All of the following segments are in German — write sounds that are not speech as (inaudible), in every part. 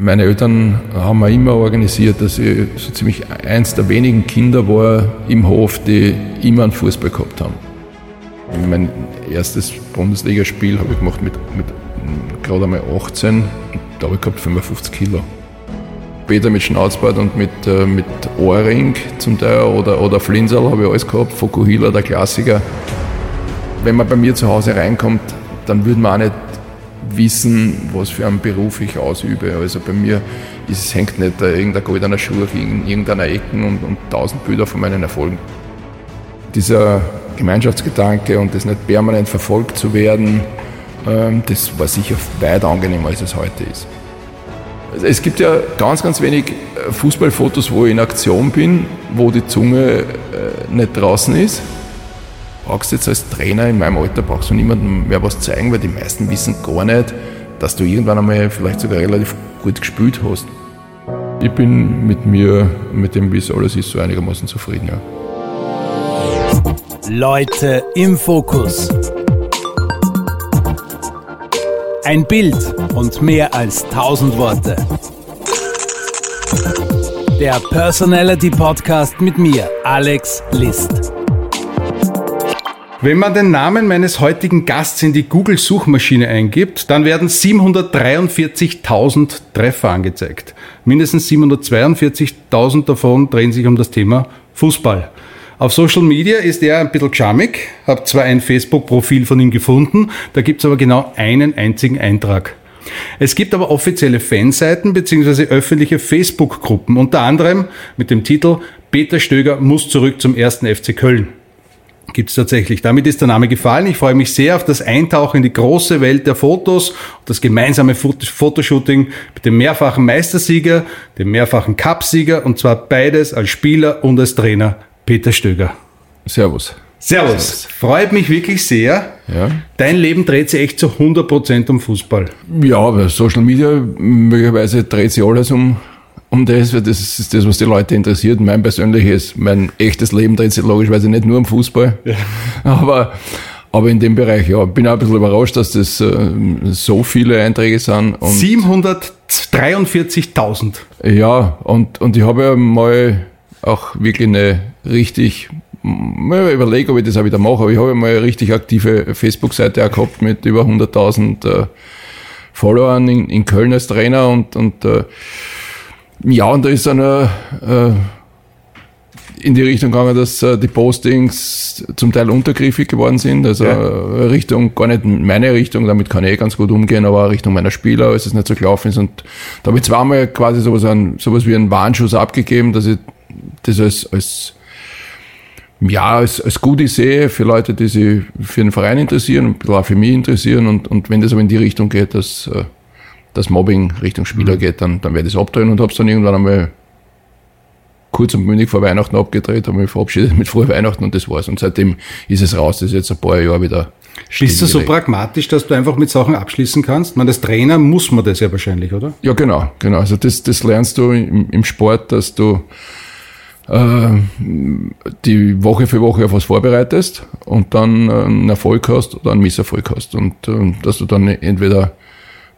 Meine Eltern haben mir immer organisiert, dass ich so ziemlich eins der wenigen Kinder war im Hof, die immer einen Fußball gehabt haben. Mein erstes Bundesligaspiel habe ich gemacht mit, mit gerade einmal 18 da habe ich gehabt 55 Kilo. Später mit Schnauzbart und mit, äh, mit Ohrring zum Teil oder, oder Flinsel habe ich alles gehabt, Fokuhila, der Klassiker. Wenn man bei mir zu Hause reinkommt, dann würde man auch nicht wissen, was für einen Beruf ich ausübe. Also bei mir ist, es hängt nicht irgendein goldener Schuh in irgendeiner Ecke und, und tausend Bilder von meinen Erfolgen. Dieser Gemeinschaftsgedanke und das nicht permanent verfolgt zu werden, ähm, das war sicher weit angenehmer, als es heute ist. Also es gibt ja ganz, ganz wenig äh, Fußballfotos, wo ich in Aktion bin, wo die Zunge äh, nicht draußen ist brauchst jetzt als Trainer in meinem Alter, brauchst du niemandem mehr was zeigen, weil die meisten wissen gar nicht, dass du irgendwann einmal vielleicht sogar relativ gut gespielt hast. Ich bin mit mir, mit dem, wie es alles ist, so einigermaßen zufrieden, ja. Leute im Fokus. Ein Bild und mehr als tausend Worte. Der Personality Podcast mit mir, Alex List. Wenn man den Namen meines heutigen Gasts in die Google-Suchmaschine eingibt, dann werden 743.000 Treffer angezeigt. Mindestens 742.000 davon drehen sich um das Thema Fußball. Auf Social Media ist er ein bisschen charmig, habe zwar ein Facebook-Profil von ihm gefunden, da gibt es aber genau einen einzigen Eintrag. Es gibt aber offizielle Fanseiten bzw. öffentliche Facebook-Gruppen, unter anderem mit dem Titel Peter Stöger muss zurück zum ersten FC Köln gibt es tatsächlich. Damit ist der Name gefallen. Ich freue mich sehr auf das Eintauchen in die große Welt der Fotos, das gemeinsame Fotoshooting mit dem mehrfachen Meistersieger, dem mehrfachen Cupsieger und zwar beides als Spieler und als Trainer Peter Stöger. Servus. Servus. Servus. Freut mich wirklich sehr. Ja. Dein Leben dreht sich echt zu 100% um Fußball. Ja, Social Media möglicherweise dreht sich alles um um das, das ist das, was die Leute interessiert. Mein persönliches, mein echtes Leben dreht sich logischerweise nicht nur um Fußball. Ja. (laughs) Aber, aber in dem Bereich, ja, bin auch ein bisschen überrascht, dass das äh, so viele Einträge sind. 743.000. Ja, und, und ich habe ja mal auch wirklich eine richtig, mal überlege, ob ich das auch wieder mache, aber ich habe ja mal eine richtig aktive Facebook-Seite auch gehabt mit über 100.000 äh, Followern in, in Köln als Trainer und, und äh, ja, und da ist dann äh, in die Richtung gegangen, dass äh, die Postings zum Teil untergriffig geworden sind. Also ja. Äh, Richtung, gar nicht meine Richtung, damit kann ich eh ganz gut umgehen, aber Richtung meiner Spieler, als es nicht so gelaufen ist. Und da habe ich zweimal quasi sowas, an, sowas wie einen Warnschuss abgegeben, dass ich das als, als ja, als, als Gute sehe für Leute, die sich für den Verein interessieren und auch für mich interessieren. Und, und wenn das aber in die Richtung geht, dass äh, das Mobbing Richtung Spieler mhm. geht, dann, dann werde ich es abdrehen und habe es dann irgendwann einmal kurz und mündig vor Weihnachten abgedreht, habe mich verabschiedet mit frohe Weihnachten und das war's. Und seitdem ist es raus, das ist jetzt ein paar Jahre wieder. Bist du so pragmatisch, dass du einfach mit Sachen abschließen kannst? Man, als Trainer muss man das ja wahrscheinlich, oder? Ja, genau, genau. Also das, das lernst du im, im Sport, dass du äh, die Woche für Woche auf was vorbereitest und dann einen Erfolg hast oder einen Misserfolg hast. Und äh, dass du dann entweder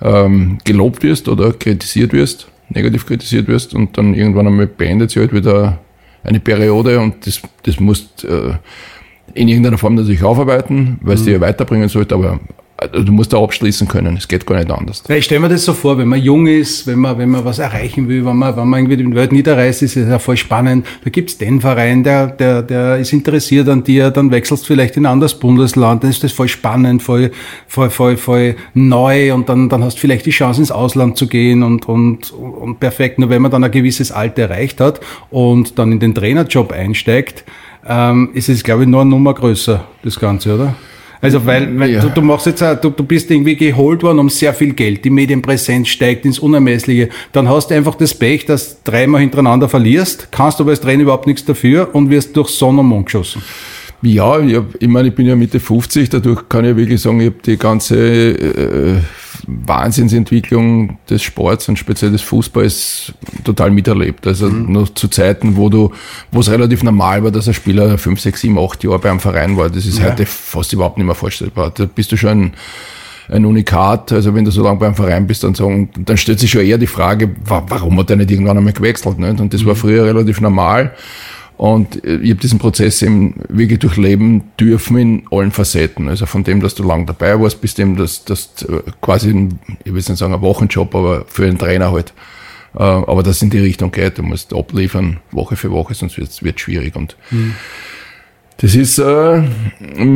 ähm, gelobt wirst oder kritisiert wirst, negativ kritisiert wirst und dann irgendwann einmal beendet sich halt wieder eine Periode und das, das musst äh, in irgendeiner Form natürlich aufarbeiten, weil es mhm. dir weiterbringen sollte, aber also du musst da abschließen können. Es geht gar nicht anders. Ja, ich stelle mir das so vor, wenn man jung ist, wenn man, wenn man was erreichen will, wenn man, wenn man irgendwie die Welt niederreißt, ist es ja voll spannend. Da gibt's den Verein, der, der, der ist interessiert an dir, dann wechselst du vielleicht in ein anderes Bundesland, dann ist das voll spannend, voll, voll, voll, voll neu und dann, dann hast du vielleicht die Chance ins Ausland zu gehen und, und, und perfekt. Nur wenn man dann ein gewisses Alter erreicht hat und dann in den Trainerjob einsteigt, ähm, ist es, glaube ich, nur eine Nummer größer, das Ganze, oder? Also weil, weil ja. du, du machst jetzt, auch, du, du bist irgendwie geholt worden um sehr viel Geld, die Medienpräsenz steigt ins Unermessliche, dann hast du einfach das Pech, dass du dreimal hintereinander verlierst, kannst aber als Trainer überhaupt nichts dafür und wirst durch Sonne und Mond geschossen. Ja, ich, hab, ich meine, ich bin ja Mitte 50, dadurch kann ich wirklich sagen, ich habe die ganze äh, Wahnsinnsentwicklung des Sports und speziell des Fußballs total miterlebt. Also mhm. noch zu Zeiten, wo du, wo es relativ normal war, dass ein Spieler fünf, sechs, sieben, acht Jahre beim Verein war. Das ist ja. heute fast überhaupt nicht mehr vorstellbar. Da bist du schon ein Unikat. Also wenn du so lange beim Verein bist, dann sagen, dann stellt sich schon eher die Frage, warum hat er nicht irgendwann einmal gewechselt? Nicht? Und das war mhm. früher relativ normal. Und äh, ich habe diesen Prozess eben wirklich durchleben dürfen in allen Facetten. Also von dem, dass du lang dabei warst, bis dem, dass das quasi, ein, ich will nicht sagen ein Wochenjob, aber für einen Trainer halt. Äh, aber das in die Richtung geht. Du musst abliefern, Woche für Woche, sonst wird es schwierig. Und mhm. Das ist, äh,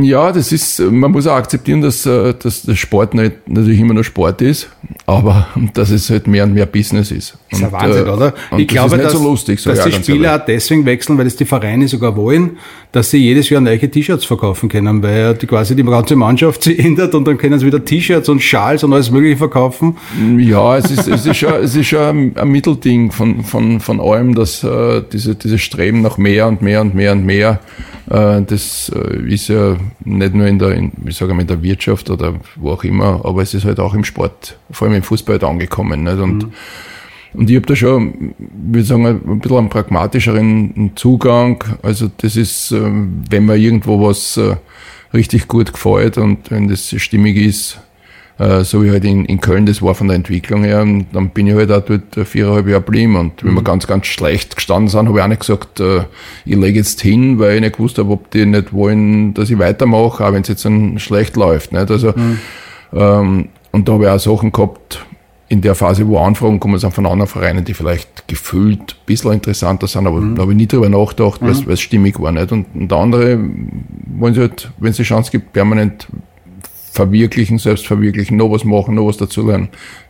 ja, das ist, man muss auch akzeptieren, dass, äh, dass der Sport nicht, natürlich immer nur Sport ist, aber (laughs) dass es halt mehr und mehr Business ist. Das ist ein Wahnsinn, äh, oder? Ich glaube, dass, so lustig, so dass die Spieler auch deswegen wechseln, weil es die Vereine sogar wollen, dass sie jedes Jahr neue T-Shirts verkaufen können, weil die quasi die ganze Mannschaft sich (laughs) ändert und dann können sie wieder T-Shirts und Schals und alles mögliche verkaufen. Ja, es ist, es ist schon, es ist schon ein Mittelding von, von, von allem, dass äh, diese, diese Streben nach mehr und mehr und mehr und mehr das äh, ist ja nicht nur in der, in, ich sage mal, in der Wirtschaft oder wo auch immer, aber es ist halt auch im Sport, vor allem im Fußball halt angekommen. Nicht? Und, mhm. und ich habe da schon, würde sagen, ein bisschen einen pragmatischeren Zugang. Also das ist, ähm, wenn mir irgendwo was äh, richtig gut gefällt und wenn das stimmig ist, äh, so wie halt in, in Köln das war von der Entwicklung her. Und dann bin ich halt auch dort viereinhalb Jahre geblieben. Und wenn wir mhm. ganz, ganz schlecht gestanden sind, habe ich auch nicht gesagt, äh, ich lege jetzt hin, weil ich nicht gewusst habe, ob die nicht wollen, dass ich weitermache, auch wenn es jetzt dann schlecht läuft. Nicht? Also, mhm. ähm, und da habe ich auch Sachen gehabt, in der Phase, wo Anfragen kommen sind von anderen Vereinen, die vielleicht gefühlt ein bisschen interessanter sind, aber mhm. da habe ich nie drüber nachgedacht, mhm. weil es stimmig war. Nicht? Und, und andere wollen sie halt, wenn es die Chance gibt, permanent verwirklichen, selbst verwirklichen, noch was machen, noch was dazu lernen.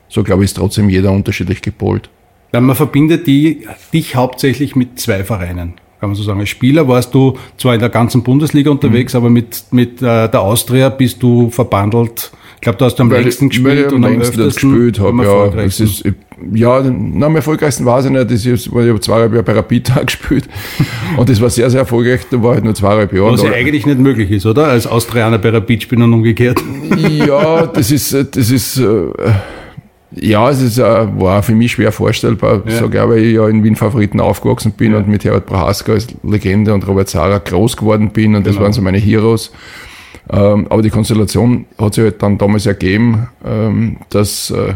So glaube ich, ist trotzdem jeder unterschiedlich gepolt. Ja, man verbindet die, dich hauptsächlich mit zwei Vereinen kann man so sagen. Als Spieler warst du zwar in der ganzen Bundesliga unterwegs, mhm. aber mit, mit äh, der Austria bist du verbandelt. Ich glaube, du hast am weil längsten gespielt und am öftesten gespielt habe. Ja, es ist, ja, na, am erfolgreichsten war es nicht. Das ist, ich habe zweieinhalb Jahre bei Rapid (laughs) gespielt und das war sehr, sehr erfolgreich. Da war halt nur zweieinhalb Jahre. Was ja eigentlich nicht möglich ist, oder? Als Austrianer bei Rapid spielen und umgekehrt. (laughs) Ja, das ist, das ist, äh, ja, es ist, äh, war für mich schwer vorstellbar. Ja. So glaube ich ja in Wien Favoriten aufgewachsen bin ja. und mit Herbert Prohaska als Legende und Robert Zara groß geworden bin und genau. das waren so meine Heroes. Ähm, aber die Konstellation hat sich halt dann damals ergeben, ähm, dass, äh,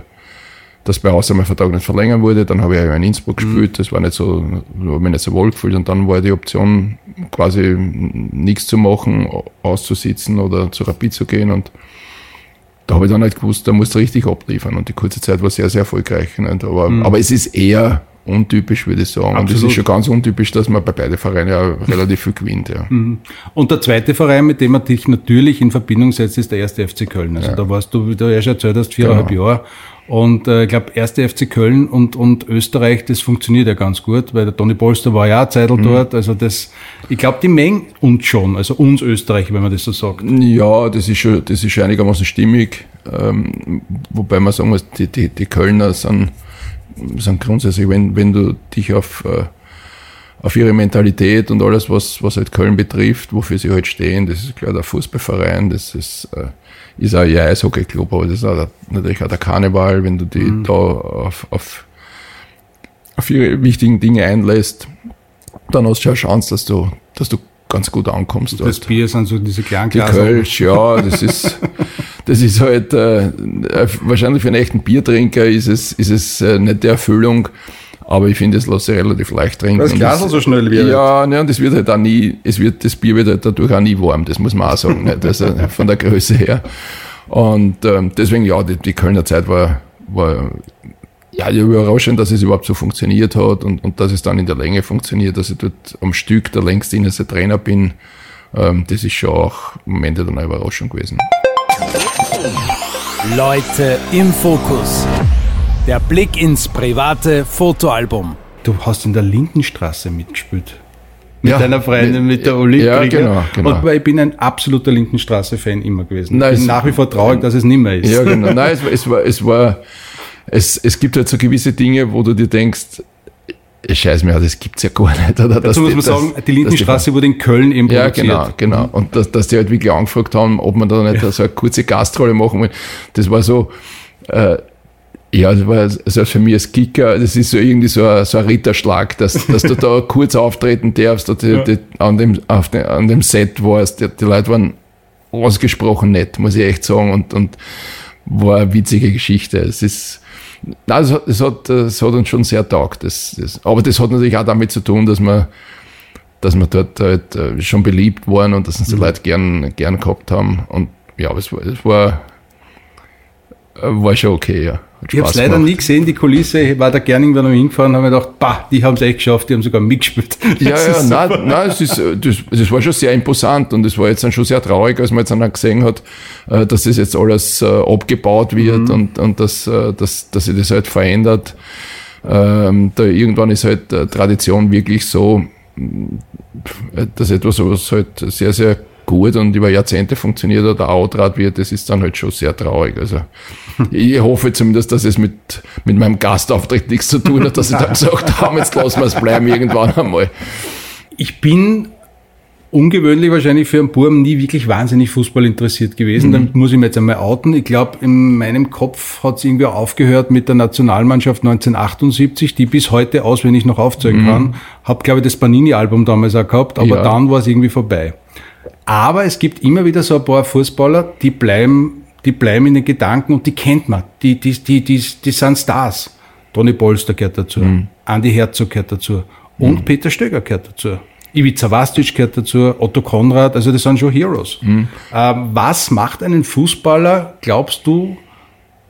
dass bei Hause mein Vertrag nicht verlängert wurde. Dann habe ich ja in Innsbruck mhm. gespielt, das war nicht so, habe mich nicht so wohl gefühlt und dann war die Option quasi nichts zu machen, auszusitzen oder zu Rapid zu gehen und da habe ich dann halt gewusst, da musst du richtig abliefern. Und die kurze Zeit war sehr, sehr erfolgreich. Nicht? Aber, mhm. aber es ist eher untypisch, würde ich sagen. Absolut. Und es ist schon ganz untypisch, dass man bei beiden Vereinen ja (laughs) relativ viel gewinnt. Ja. Mhm. Und der zweite Verein, mit dem man dich natürlich in Verbindung setzt, ist der erste FC Köln. Also ja. da warst du, wie du ja schon erzählt hast, viereinhalb genau. Jahre. Und äh, ich glaube, erste FC Köln und, und Österreich, das funktioniert ja ganz gut, weil der Toni Polster war ja auch Zeitl mhm. dort. Also das, ich glaube, die Mengen uns schon, also uns Österreich, wenn man das so sagt. Ja, das ist schon, das ist schon einigermaßen stimmig. Ähm, wobei man sagen muss, die, die, die Kölner sind, sind grundsätzlich, wenn, wenn du dich auf, äh, auf ihre Mentalität und alles, was, was halt Köln betrifft, wofür sie halt stehen, das ist klar der Fußballverein, das ist äh, ist auch ihr Eishockey-Club, aber das ist auch der, natürlich auch der Karneval, wenn du die mhm. da auf, auf, auf ihre wichtigen Dinge einlässt, dann hast du ja eine Chance, dass du, dass du ganz gut ankommst. Das dort. Bier sind so diese kleinen Die Kölsch, ja, das ist, (laughs) das ist halt, äh, wahrscheinlich für einen echten Biertrinker ist es, ist es äh, nicht die Erfüllung, aber ich finde, es lässt sich relativ leicht trinken. Weil das Glas so schnell wird. Ja, ne, und es wird halt auch nie, es wird, das Bier wird halt dadurch auch nie warm, das muss man auch sagen, nicht? Also von der Größe her. Und ähm, deswegen, ja, die, die Kölner Zeit war, war ja, überraschend, dass es überhaupt so funktioniert hat und, und dass es dann in der Länge funktioniert, dass ich dort am Stück der längste innerste Trainer bin. Ähm, das ist schon auch am Ende dann eine Überraschung gewesen. Leute im Fokus. Der Blick ins private Fotoalbum. Du hast in der Lindenstraße mitgespielt. Mit ja, deiner Freundin, mit der Uli ja, genau, genau. Und ich bin ein absoluter Lindenstraße-Fan immer gewesen. Nein, ich bin nach wie vor traurig, dass es nicht mehr ist. Ja, genau. (laughs) Nein, es, es war, es war, es, es gibt halt so gewisse Dinge, wo du dir denkst, Scheiß mir, das gibt's ja gar nicht. Oder? Dazu muss man sagen, die Lindenstraße wurde in Köln eben ja, produziert. Ja, genau, genau. Und dass, dass die halt wirklich angefragt haben, ob man da nicht ja. so eine kurze Gastrolle machen will. Das war so, äh, ja, das war also für mich als Kicker, das ist so irgendwie so ein, so ein Ritterschlag, dass, dass du da (laughs) kurz auftreten darfst, die, ja. die, an, dem, auf den, an dem Set warst. Die, die Leute waren ausgesprochen nett, muss ich echt sagen. Und, und war eine witzige Geschichte. Es ist, nein, es hat, es hat, es hat uns schon sehr taugt. Das, das, aber das hat natürlich auch damit zu tun, dass wir, dass wir dort halt äh, schon beliebt waren und dass uns die mhm. Leute gern, gern gehabt haben. Und ja, es war, es war, war schon okay, ja. Ich habe es leider nie gesehen, die Kulisse. Ich war da gerne irgendwann noch hingefahren und habe mir gedacht, bah, die haben es echt geschafft, die haben sogar mitgespielt. (laughs) Ja, ja, nein, nein es ist, das, das war schon sehr imposant und es war jetzt dann schon sehr traurig, als man jetzt dann gesehen hat, äh, dass das jetzt alles äh, abgebaut wird mhm. und, und dass, äh, dass, dass sich das halt verändert. Ähm, da irgendwann ist halt Tradition wirklich so, dass etwas, was halt sehr, sehr gut und über Jahrzehnte funktioniert oder outrat wird, das ist dann halt schon sehr traurig. Also ich hoffe zumindest, dass es mit, mit meinem Gastauftritt nichts zu tun hat, dass ich da gesagt habe, jetzt lassen wir es bleiben irgendwann einmal. Ich bin ungewöhnlich wahrscheinlich für einen Burm nie wirklich wahnsinnig Fußball interessiert gewesen. Mhm. Damit muss ich mir jetzt einmal outen. Ich glaube, in meinem Kopf hat es irgendwie aufgehört mit der Nationalmannschaft 1978, die bis heute auswendig noch aufzeigen mhm. kann. Hab, glaube ich, das Panini-Album damals auch gehabt, aber ja. dann war es irgendwie vorbei. Aber es gibt immer wieder so ein paar Fußballer, die bleiben die bleiben in den Gedanken und die kennt man. Die, die, die, die, die sind Stars. Toni Polster gehört dazu, mhm. Andi Herzog gehört dazu und mhm. Peter Stöger gehört dazu. Ivica Vastic gehört dazu, Otto Konrad, also das sind schon Heroes. Mhm. Ähm, was macht einen Fußballer, glaubst du,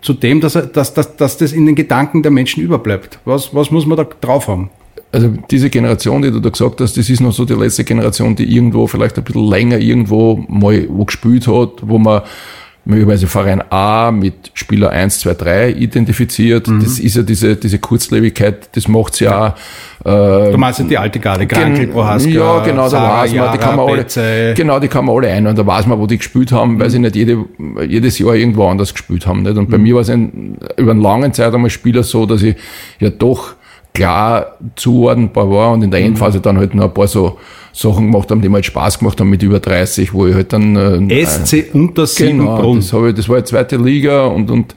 zu dem, dass, er, dass, dass, dass das in den Gedanken der Menschen überbleibt? Was, was muss man da drauf haben? Also diese Generation, die du da gesagt hast, das ist noch so die letzte Generation, die irgendwo vielleicht ein bisschen länger irgendwo mal wo gespielt hat, wo man möglicherweise Verein A mit Spieler 1, 2, 3 identifiziert. Mhm. Das ist ja diese, diese Kurzlebigkeit, das macht's ja äh, Du meinst ja die alte Garde, Krankel, Prohaska, Ja, genau, da weiß man, die kann man alle, genau, die kann man alle ein und da weiß man, wo die gespielt haben, mhm. weil sie nicht jede, jedes Jahr irgendwo anders gespielt haben. Nicht? Und bei mhm. mir war es über einen langen Zeitraum als Spieler so, dass ich ja doch klar zuordnenbar war und in der mhm. Endphase dann halt noch ein paar so Sachen gemacht haben, die mir halt Spaß gemacht haben mit über 30, wo ich halt dann... Äh, SC unter Siebenbrunn. Genau, das, ich, das war ja zweite Liga und, und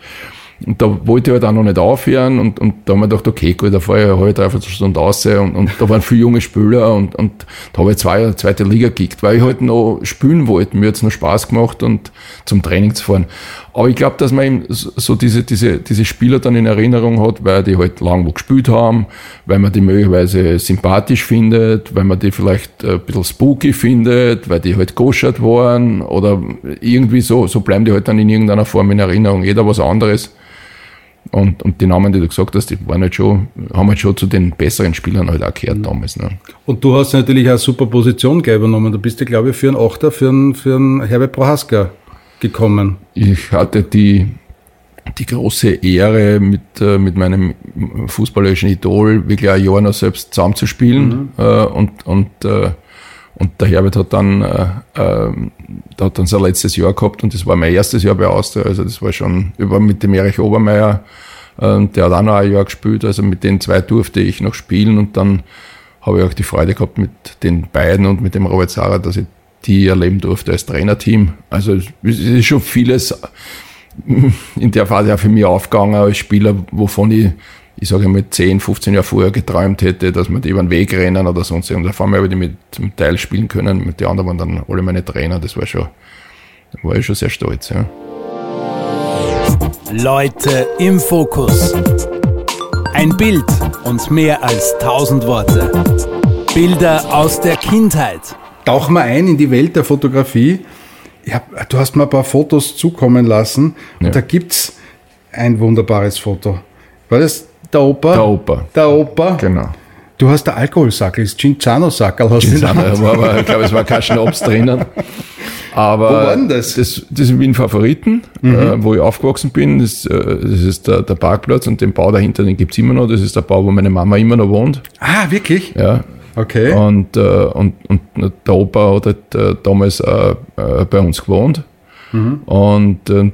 und da wollte ich halt auch noch nicht aufhören und, und da haben wir gedacht, okay, gut, da fahre ich eine halbe, dreiviertel Stunde raus und, und da waren viele junge Spieler und, und da habe ich zwei, zweite Liga gekickt, weil ich halt noch spielen wollte. Mir hat es noch Spaß gemacht und zum Training zu fahren. Aber ich glaube, dass man eben so diese, diese, diese Spieler dann in Erinnerung hat, weil die halt lang wo gespielt haben, weil man die möglicherweise sympathisch findet, weil man die vielleicht ein bisschen spooky findet, weil die halt goschert waren oder irgendwie so, so bleiben die halt dann in irgendeiner Form in Erinnerung. Jeder was anderes. Und, und die Namen, die du gesagt hast, die waren halt schon, haben halt schon zu den besseren Spielern halt auch gehört mhm. damals. Ne? Und du hast natürlich auch eine super Position übernommen. Du bist ja, glaube ich, für einen Achter, für einen, für einen Herbert Prohaska gekommen. Ich hatte die, die große Ehre, mit, äh, mit meinem fußballerischen Idol wirklich ein Jahr noch selbst zusammenzuspielen. Mhm. Äh, und, und äh, und der Herbert hat dann, äh, äh, hat dann sein letztes Jahr gehabt und das war mein erstes Jahr bei Austria. Also das war schon über mit dem Erich Obermeier, äh, der hat auch noch ein Jahr gespielt. Also mit den zwei durfte ich noch spielen und dann habe ich auch die Freude gehabt mit den beiden und mit dem Robert Sarah, dass ich die erleben durfte als Trainerteam. Also es ist schon vieles in der Phase auch für mich aufgegangen als Spieler, wovon ich ich sage mal 10, 15 Jahre vorher geträumt hätte, dass wir die über den Weg rennen oder sonst irgendwas. Da habe ich die mit zum Teil spielen können. Mit den anderen waren dann alle meine Trainer. Das war schon, war ich schon sehr stolz. Ja. Leute im Fokus. Ein Bild und mehr als tausend Worte. Bilder aus der Kindheit. Tauchen wir ein in die Welt der Fotografie. Hab, du hast mir ein paar Fotos zukommen lassen und ja. da gibt's ein wunderbares Foto. War das der Opa? Der Opa. Der Opa. Genau. Du hast der Alkoholsackel, das Cinzano-Sackel hast Cinzano, du aber ich glaube, es war kein Schnaps drinnen. Aber wo war denn das? Das, das sind Wien Favoriten, mhm. äh, wo ich aufgewachsen bin. Das, äh, das ist der, der, Parkplatz und den Bau dahinter, den gibt's immer noch. Das ist der Bau, wo meine Mama immer noch wohnt. Ah, wirklich? Ja. Okay. Und, äh, und, und der Opa hat halt, äh, damals äh, äh, bei uns gewohnt. Mhm. Und äh,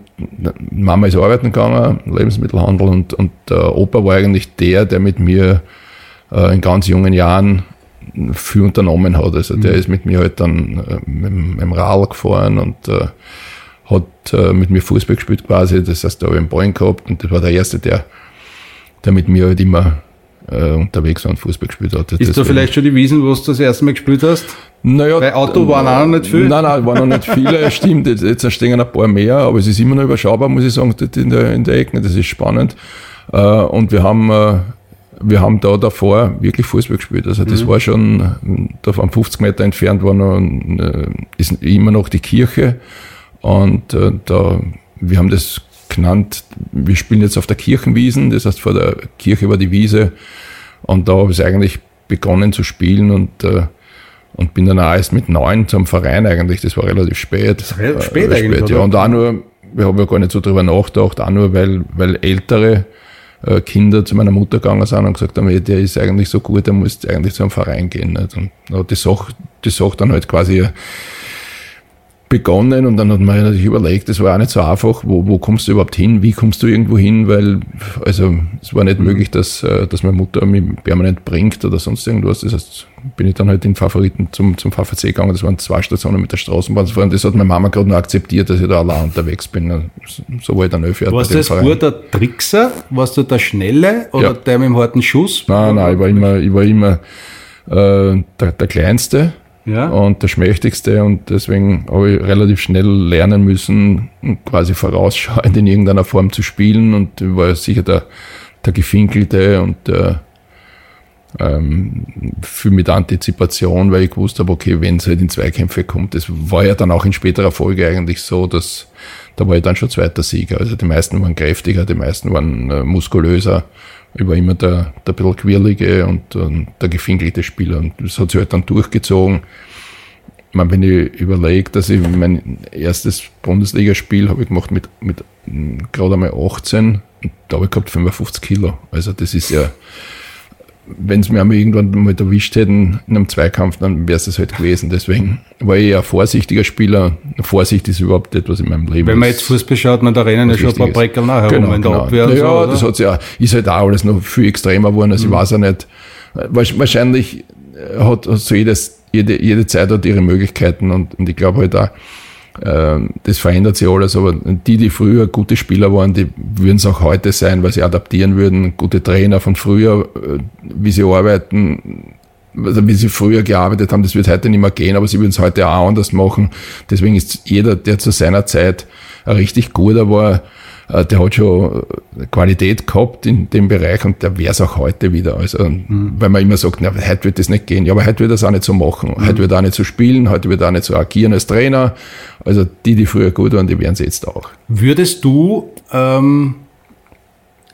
Mama ist arbeiten gegangen, Lebensmittelhandel, und, und der Opa war eigentlich der, der mit mir äh, in ganz jungen Jahren viel unternommen hat. Also mhm. der ist mit mir halt dann äh, mit, mit dem Rad gefahren und äh, hat äh, mit mir Fußball gespielt quasi. Das heißt, da habe ich einen Ball gehabt und das war der Erste, der, der mit mir halt immer äh, unterwegs war und Fußball gespielt hat. Ist da vielleicht schon die Wiesen, wo du das erste Mal gespielt hast? Naja, Bei Auto waren auch noch nicht viele? Nein, nein, waren noch nicht viele, (laughs) stimmt. Jetzt, jetzt stehen ein paar mehr, aber es ist immer noch überschaubar, muss ich sagen, in der, in der Ecke. Das ist spannend. Äh, und wir haben, äh, wir haben da davor wirklich Fußball gespielt. Also das mhm. war schon, da von 50 Meter entfernt war noch, äh, ist immer noch die Kirche. Und äh, da, wir haben das genannt, wir spielen jetzt auf der Kirchenwiesen, das heißt vor der Kirche war die Wiese. Und da habe ich eigentlich begonnen zu spielen und äh, und bin dann auch erst mit neun zum Verein eigentlich, das war relativ spät. Das relativ spät, äh, eigentlich, spät ja. Und auch nur, wir haben ja gar nicht so drüber nachgedacht, auch nur, weil, weil ältere äh, Kinder zu meiner Mutter gegangen sind und gesagt haben, hey, der ist eigentlich so gut, der muss eigentlich zu einem Verein gehen. Nicht? Und die Sache, die Sache dann halt quasi begonnen und dann hat man natürlich überlegt, das war auch nicht so einfach, wo, wo kommst du überhaupt hin, wie kommst du irgendwo hin, weil also es war nicht mhm. möglich, dass, äh, dass meine Mutter mich permanent bringt oder sonst irgendwas. Das heißt, bin ich dann halt in Favoriten zum, zum VVC gegangen, das waren zwei Stationen mit der Straßenbahn und das hat meine Mama gerade noch akzeptiert, dass ich da allein unterwegs bin. So war ich dann Jahre Warst du als Bub der Trickser? Warst du der Schnelle oder ja. der mit dem harten Schuss? Nein, nein, ich war immer, ich war immer äh, der, der Kleinste ja. und der Schmächtigste und deswegen habe ich relativ schnell lernen müssen, quasi vorausschauend in irgendeiner Form zu spielen und war sicher der, der Gefinkelte und der ähm, viel mit Antizipation, weil ich gewusst habe, okay, wenn es halt in Zweikämpfe kommt, das war ja dann auch in späterer Folge eigentlich so, dass da war ich dann schon zweiter Sieger. Also die meisten waren kräftiger, die meisten waren äh, muskulöser. Ich war immer der, der bisschen quirlige und, und der gefinkelte Spieler. Und das hat sich halt dann durchgezogen. Ich meine, wenn ich überlege, dass ich mein erstes Bundesligaspiel habe ich gemacht mit, mit gerade einmal 18 und da habe ich gehabt 55 Kilo. Also das ist ja, wenn es mir einmal irgendwann mal erwischt hätten in einem Zweikampf, dann wäre es das halt gewesen. Deswegen war ich ja ein vorsichtiger Spieler. Vorsicht ist überhaupt etwas in meinem Leben. Wenn man jetzt Fußball schaut, man da rennen ja schon ein paar Breckel nachher genau, in der genau. Abwehr. Ja, so, das hat ja, ist halt auch alles noch viel extremer geworden. Also mhm. ich weiß ja nicht. Wahrscheinlich hat, so jedes, jede, jede Zeit hat ihre Möglichkeiten und, und ich glaube halt auch, das verändert sich alles, aber die, die früher gute Spieler waren, die würden es auch heute sein, weil sie adaptieren würden. Gute Trainer von früher, äh, wie sie arbeiten, also wie sie früher gearbeitet haben, das wird heute nicht mehr gehen, aber sie würden es heute auch anders machen. Deswegen ist jeder, der zu seiner Zeit ein richtig guter war, der hat schon äh, Qualität gehabt in dem Bereich und der wäre es auch heute wieder. Also, mhm. weil man immer sagt, na, heute wird das nicht gehen. Ja, aber heute wird das auch nicht so machen. Mhm. Heute wird auch nicht so spielen, heute wird auch nicht so agieren als Trainer. Also die, die früher gut waren, die wären es jetzt auch. Würdest du ähm,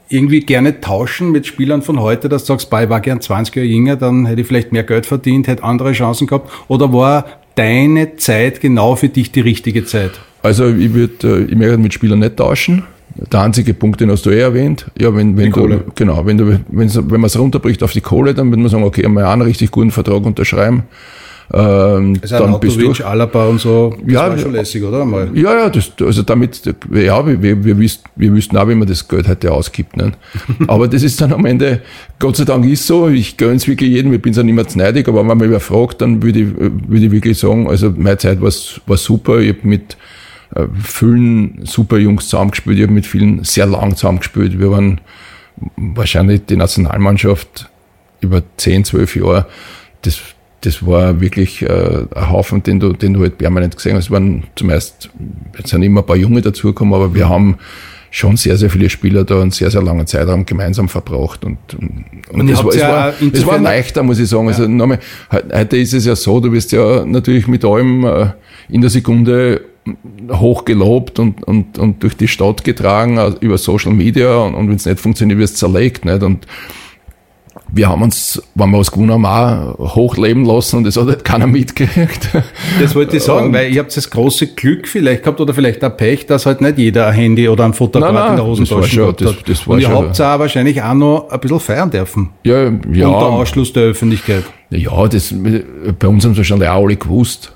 irgendwie gerne tauschen mit Spielern von heute, dass du sagst, bei war gern 20 Jahre jünger, dann hätte ich vielleicht mehr Geld verdient, hätte andere Chancen gehabt? Oder war deine Zeit genau für dich die richtige Zeit? Also ich würde, äh, ich möchte mit Spielern nicht tauschen. Der einzige Punkt, den hast du eh erwähnt. Ja, wenn, wenn du, genau, wenn du, wenn man es runterbricht auf die Kohle, dann würde man sagen, okay, einmal einen richtig guten Vertrag unterschreiben. Ähm, also dann bist du Alaba und so, das ja, war schon lässig, oder? Mal. Ja, ja, das, also damit, ja, wir, wir, wir, wüssten, wir wüssten auch, wie man das Geld heute ausgibt. Ne? (laughs) aber das ist dann am Ende, Gott sei Dank ist so, ich gönne es wirklich jedem, ich bin es niemals neidig, aber wenn man mich fragt, dann würde ich, würde ich wirklich sagen, also meine Zeit war, war super, ich habe mit äh, vielen super Jungs zusammengespielt, ich habe mit vielen sehr lang zusammengespielt, wir waren wahrscheinlich die Nationalmannschaft über 10, 12 Jahre, das, das war wirklich äh, ein Haufen, den du, den du halt permanent gesehen hast. Es waren zumeist, jetzt sind immer ein paar Junge dazugekommen, aber wir haben schon sehr, sehr viele Spieler da einen sehr, sehr langen Zeitraum gemeinsam verbracht. Und, und, und das, war, ja es, war, es war leichter, muss ich sagen. Also ja. Also nochmal, heute ist es ja so, du wirst ja natürlich mit allem äh, in der Sekunde hochgelobt und, und, und durch die Stadt getragen äh, über Social Media und, und wenn es nicht funktioniert, wird es zerlegt. Nicht? Und wir haben uns, wenn wir was gewonnen haben, auch hochleben lassen und das hat halt keiner mitgekriegt. Das wollte ich sagen, und weil ihr habt das große Glück vielleicht gehabt oder vielleicht auch Pech, dass halt nicht jeder ein Handy oder ein Fotoapparat in der Hosentasche hat. Das, das war und ihr schon. habt auch wahrscheinlich auch noch ein bisschen feiern dürfen. Ja, ja. Unter Ausschluss der Öffentlichkeit. Ja, das, bei uns haben sie schon auch alle gewusst,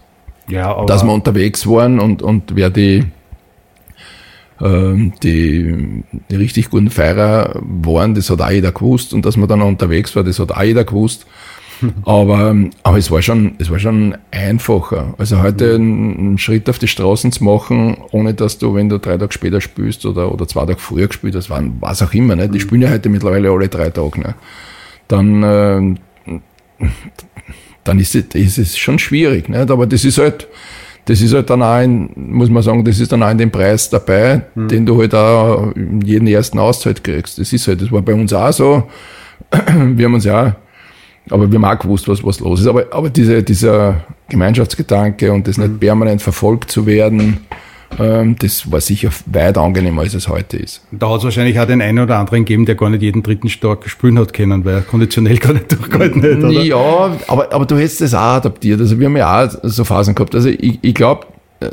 ja, dass wir unterwegs waren und, und wer die ähm, die, die richtig guten Feierer waren, das hat auch jeder gewusst und dass man dann unterwegs war, das hat auch jeder gewusst. (laughs) Aber, aber es war schon, es war schon einfacher. Also heute einen Schritt auf die Straßen zu machen, ohne dass du, wenn du drei Tage später spielst oder, oder zwei Tage früher gespielt hast, waren, was auch immer, ne? Die mhm. spielen ja heute mittlerweile alle drei Tage, ne? dann, äh, dann ist es, ist es schon schwierig. Nicht? Aber das ist halt, das ist halt dann auch, in, muss man sagen, das ist dann auch in dem Preis dabei, mhm. den du halt auch jeden ersten Auszeit kriegst. Das ist halt, das war bei uns auch so. (clears throat) Wir haben uns ja, aber wir haben auch gewusst, was, was los ist. Aber, aber diese, dieser Gemeinschaftsgedanke und das nicht mhm. permanent verfolgt zu werden, das war sicher weit angenehmer, als es heute ist. Da hat es wahrscheinlich auch den einen oder anderen gegeben, der gar nicht jeden dritten Stark spielen hat können, weil er konditionell (laughs) gar nicht durchgehalten hat, oder? Ja, aber, aber du hättest das auch adaptiert. Also wir haben ja auch so Phasen gehabt. Also ich, ich glaube, äh,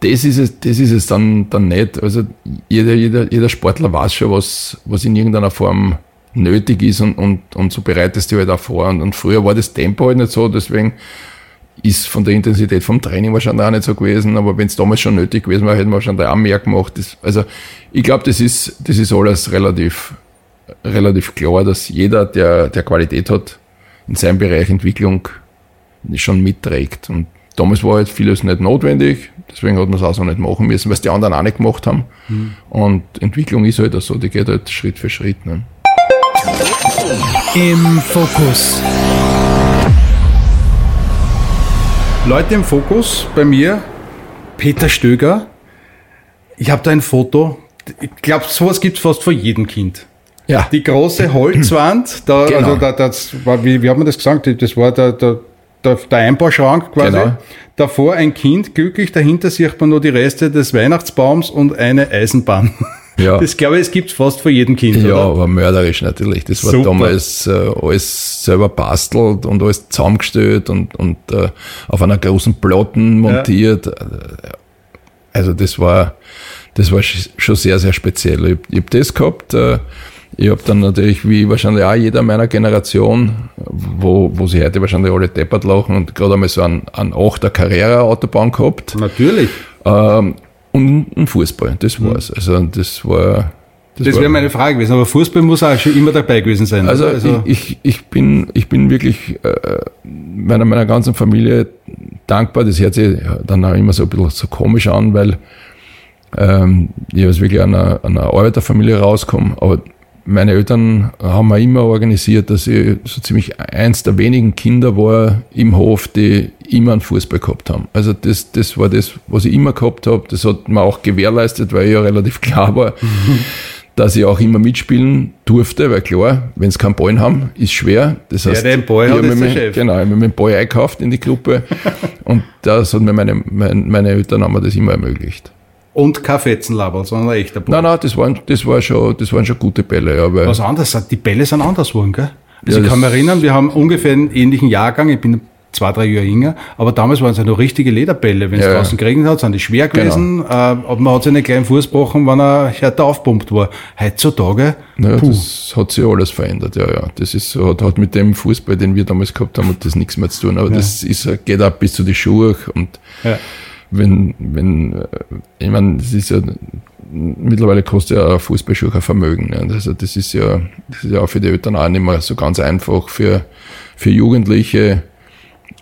das ist es, das ist es dann, dann nicht. Also jeder, jeder, jeder Sportler weiß schon, was, was in irgendeiner Form nötig ist und, und, und so bereitest du halt auch vor. Und, und früher war das Tempo halt nicht so, deswegen ist von der Intensität vom Training wahrscheinlich auch nicht so gewesen, aber wenn es damals schon nötig gewesen wäre, hätten wir wahrscheinlich auch mehr gemacht. Das, also ich glaube, das ist, das ist alles relativ, relativ klar, dass jeder, der, der Qualität hat, in seinem Bereich Entwicklung schon mitträgt. Und damals war halt vieles nicht notwendig, deswegen hat man es auch so nicht machen müssen, weil es die anderen auch nicht gemacht haben. Mhm. Und Entwicklung ist halt so, die geht halt Schritt für Schritt. Ne? Im Fokus. Leute im Fokus bei mir, Peter Stöger. Ich habe da ein Foto. Ich glaube, sowas gibt es fast vor jedem Kind. Ja. Die große Holzwand, (clears throat) da, genau. also da, das war, wie, wie hat man das gesagt? Das war der, der, der, der Einbauschrank quasi. Genau. Davor ein Kind, glücklich, dahinter sieht man nur die Reste des Weihnachtsbaums und eine Eisenbahn. (laughs) Ja. Das glaube ich, es gibt fast für jeden Kind. Ja, oder? aber mörderisch natürlich. Das war Super. damals äh, alles selber bastelt und alles zusammengestellt und, und äh, auf einer großen Platten montiert. Ja. Also das war, das war schon sehr, sehr speziell. Ich, ich habe das gehabt. Äh, ich habe dann natürlich, wie wahrscheinlich auch jeder meiner Generation, wo, wo sie heute wahrscheinlich alle deppert lachen und gerade einmal so einen, einen 8er Carrera-Autobahn gehabt. Natürlich. Ähm, und ein Fußball, das mhm. war's. Also das war. Das, das wäre meine Frage gewesen, aber Fußball muss auch schon immer dabei gewesen sein. Also, also ich, ich, bin, ich bin wirklich äh, meiner, meiner ganzen Familie dankbar. Das hört sich dann auch immer so ein bisschen so komisch an, weil ähm, ich aus wirklich einer, einer Arbeiterfamilie rauskomme. Aber meine Eltern haben mir immer organisiert, dass ich so ziemlich eins der wenigen Kinder war im Hof, die immer einen Fußball gehabt haben. Also das, das war das, was ich immer gehabt habe. Das hat mir auch gewährleistet, weil ich ja relativ (laughs) klar war, dass ich auch immer mitspielen durfte, weil klar, wenn es keinen Ball haben, ist schwer. Das heißt, ja, den Ball ich habe mir, genau, ich mir Ball einkauft in die Gruppe (laughs) und das hat mir meine, meine, meine Eltern haben mir das immer ermöglicht. Und kein Fetzenlaberl, sondern ein echter Ball. Nein, nein, das waren, das war schon, das waren schon gute Bälle. Ja, weil Was anderes, die Bälle sind anders geworden, gell? Also ja, ich kann mich erinnern, wir haben ungefähr einen ähnlichen Jahrgang, ich bin zwei, drei Jahre jünger, aber damals waren es ja noch richtige Lederbälle. Wenn es ja, draußen geregnet hat, sind die schwer gewesen, genau. äh, aber man hat sich einen kleinen Fuß gebrochen, wenn er härter aufpumpt war. Heutzutage, naja, puh. das hat sich alles verändert, ja, ja. Das ist, hat, hat mit dem Fußball, den wir damals gehabt haben, hat das nichts mehr zu tun, aber ja. das ist, geht auch bis zu die Schuhe und ja wenn, wenn, äh, ich meine, das ist ja, mittlerweile kostet ja ein Fußballschuh ein Vermögen. Ne? Also das ist ja, das ist ja auch für die Eltern auch nicht mehr so ganz einfach für, für Jugendliche,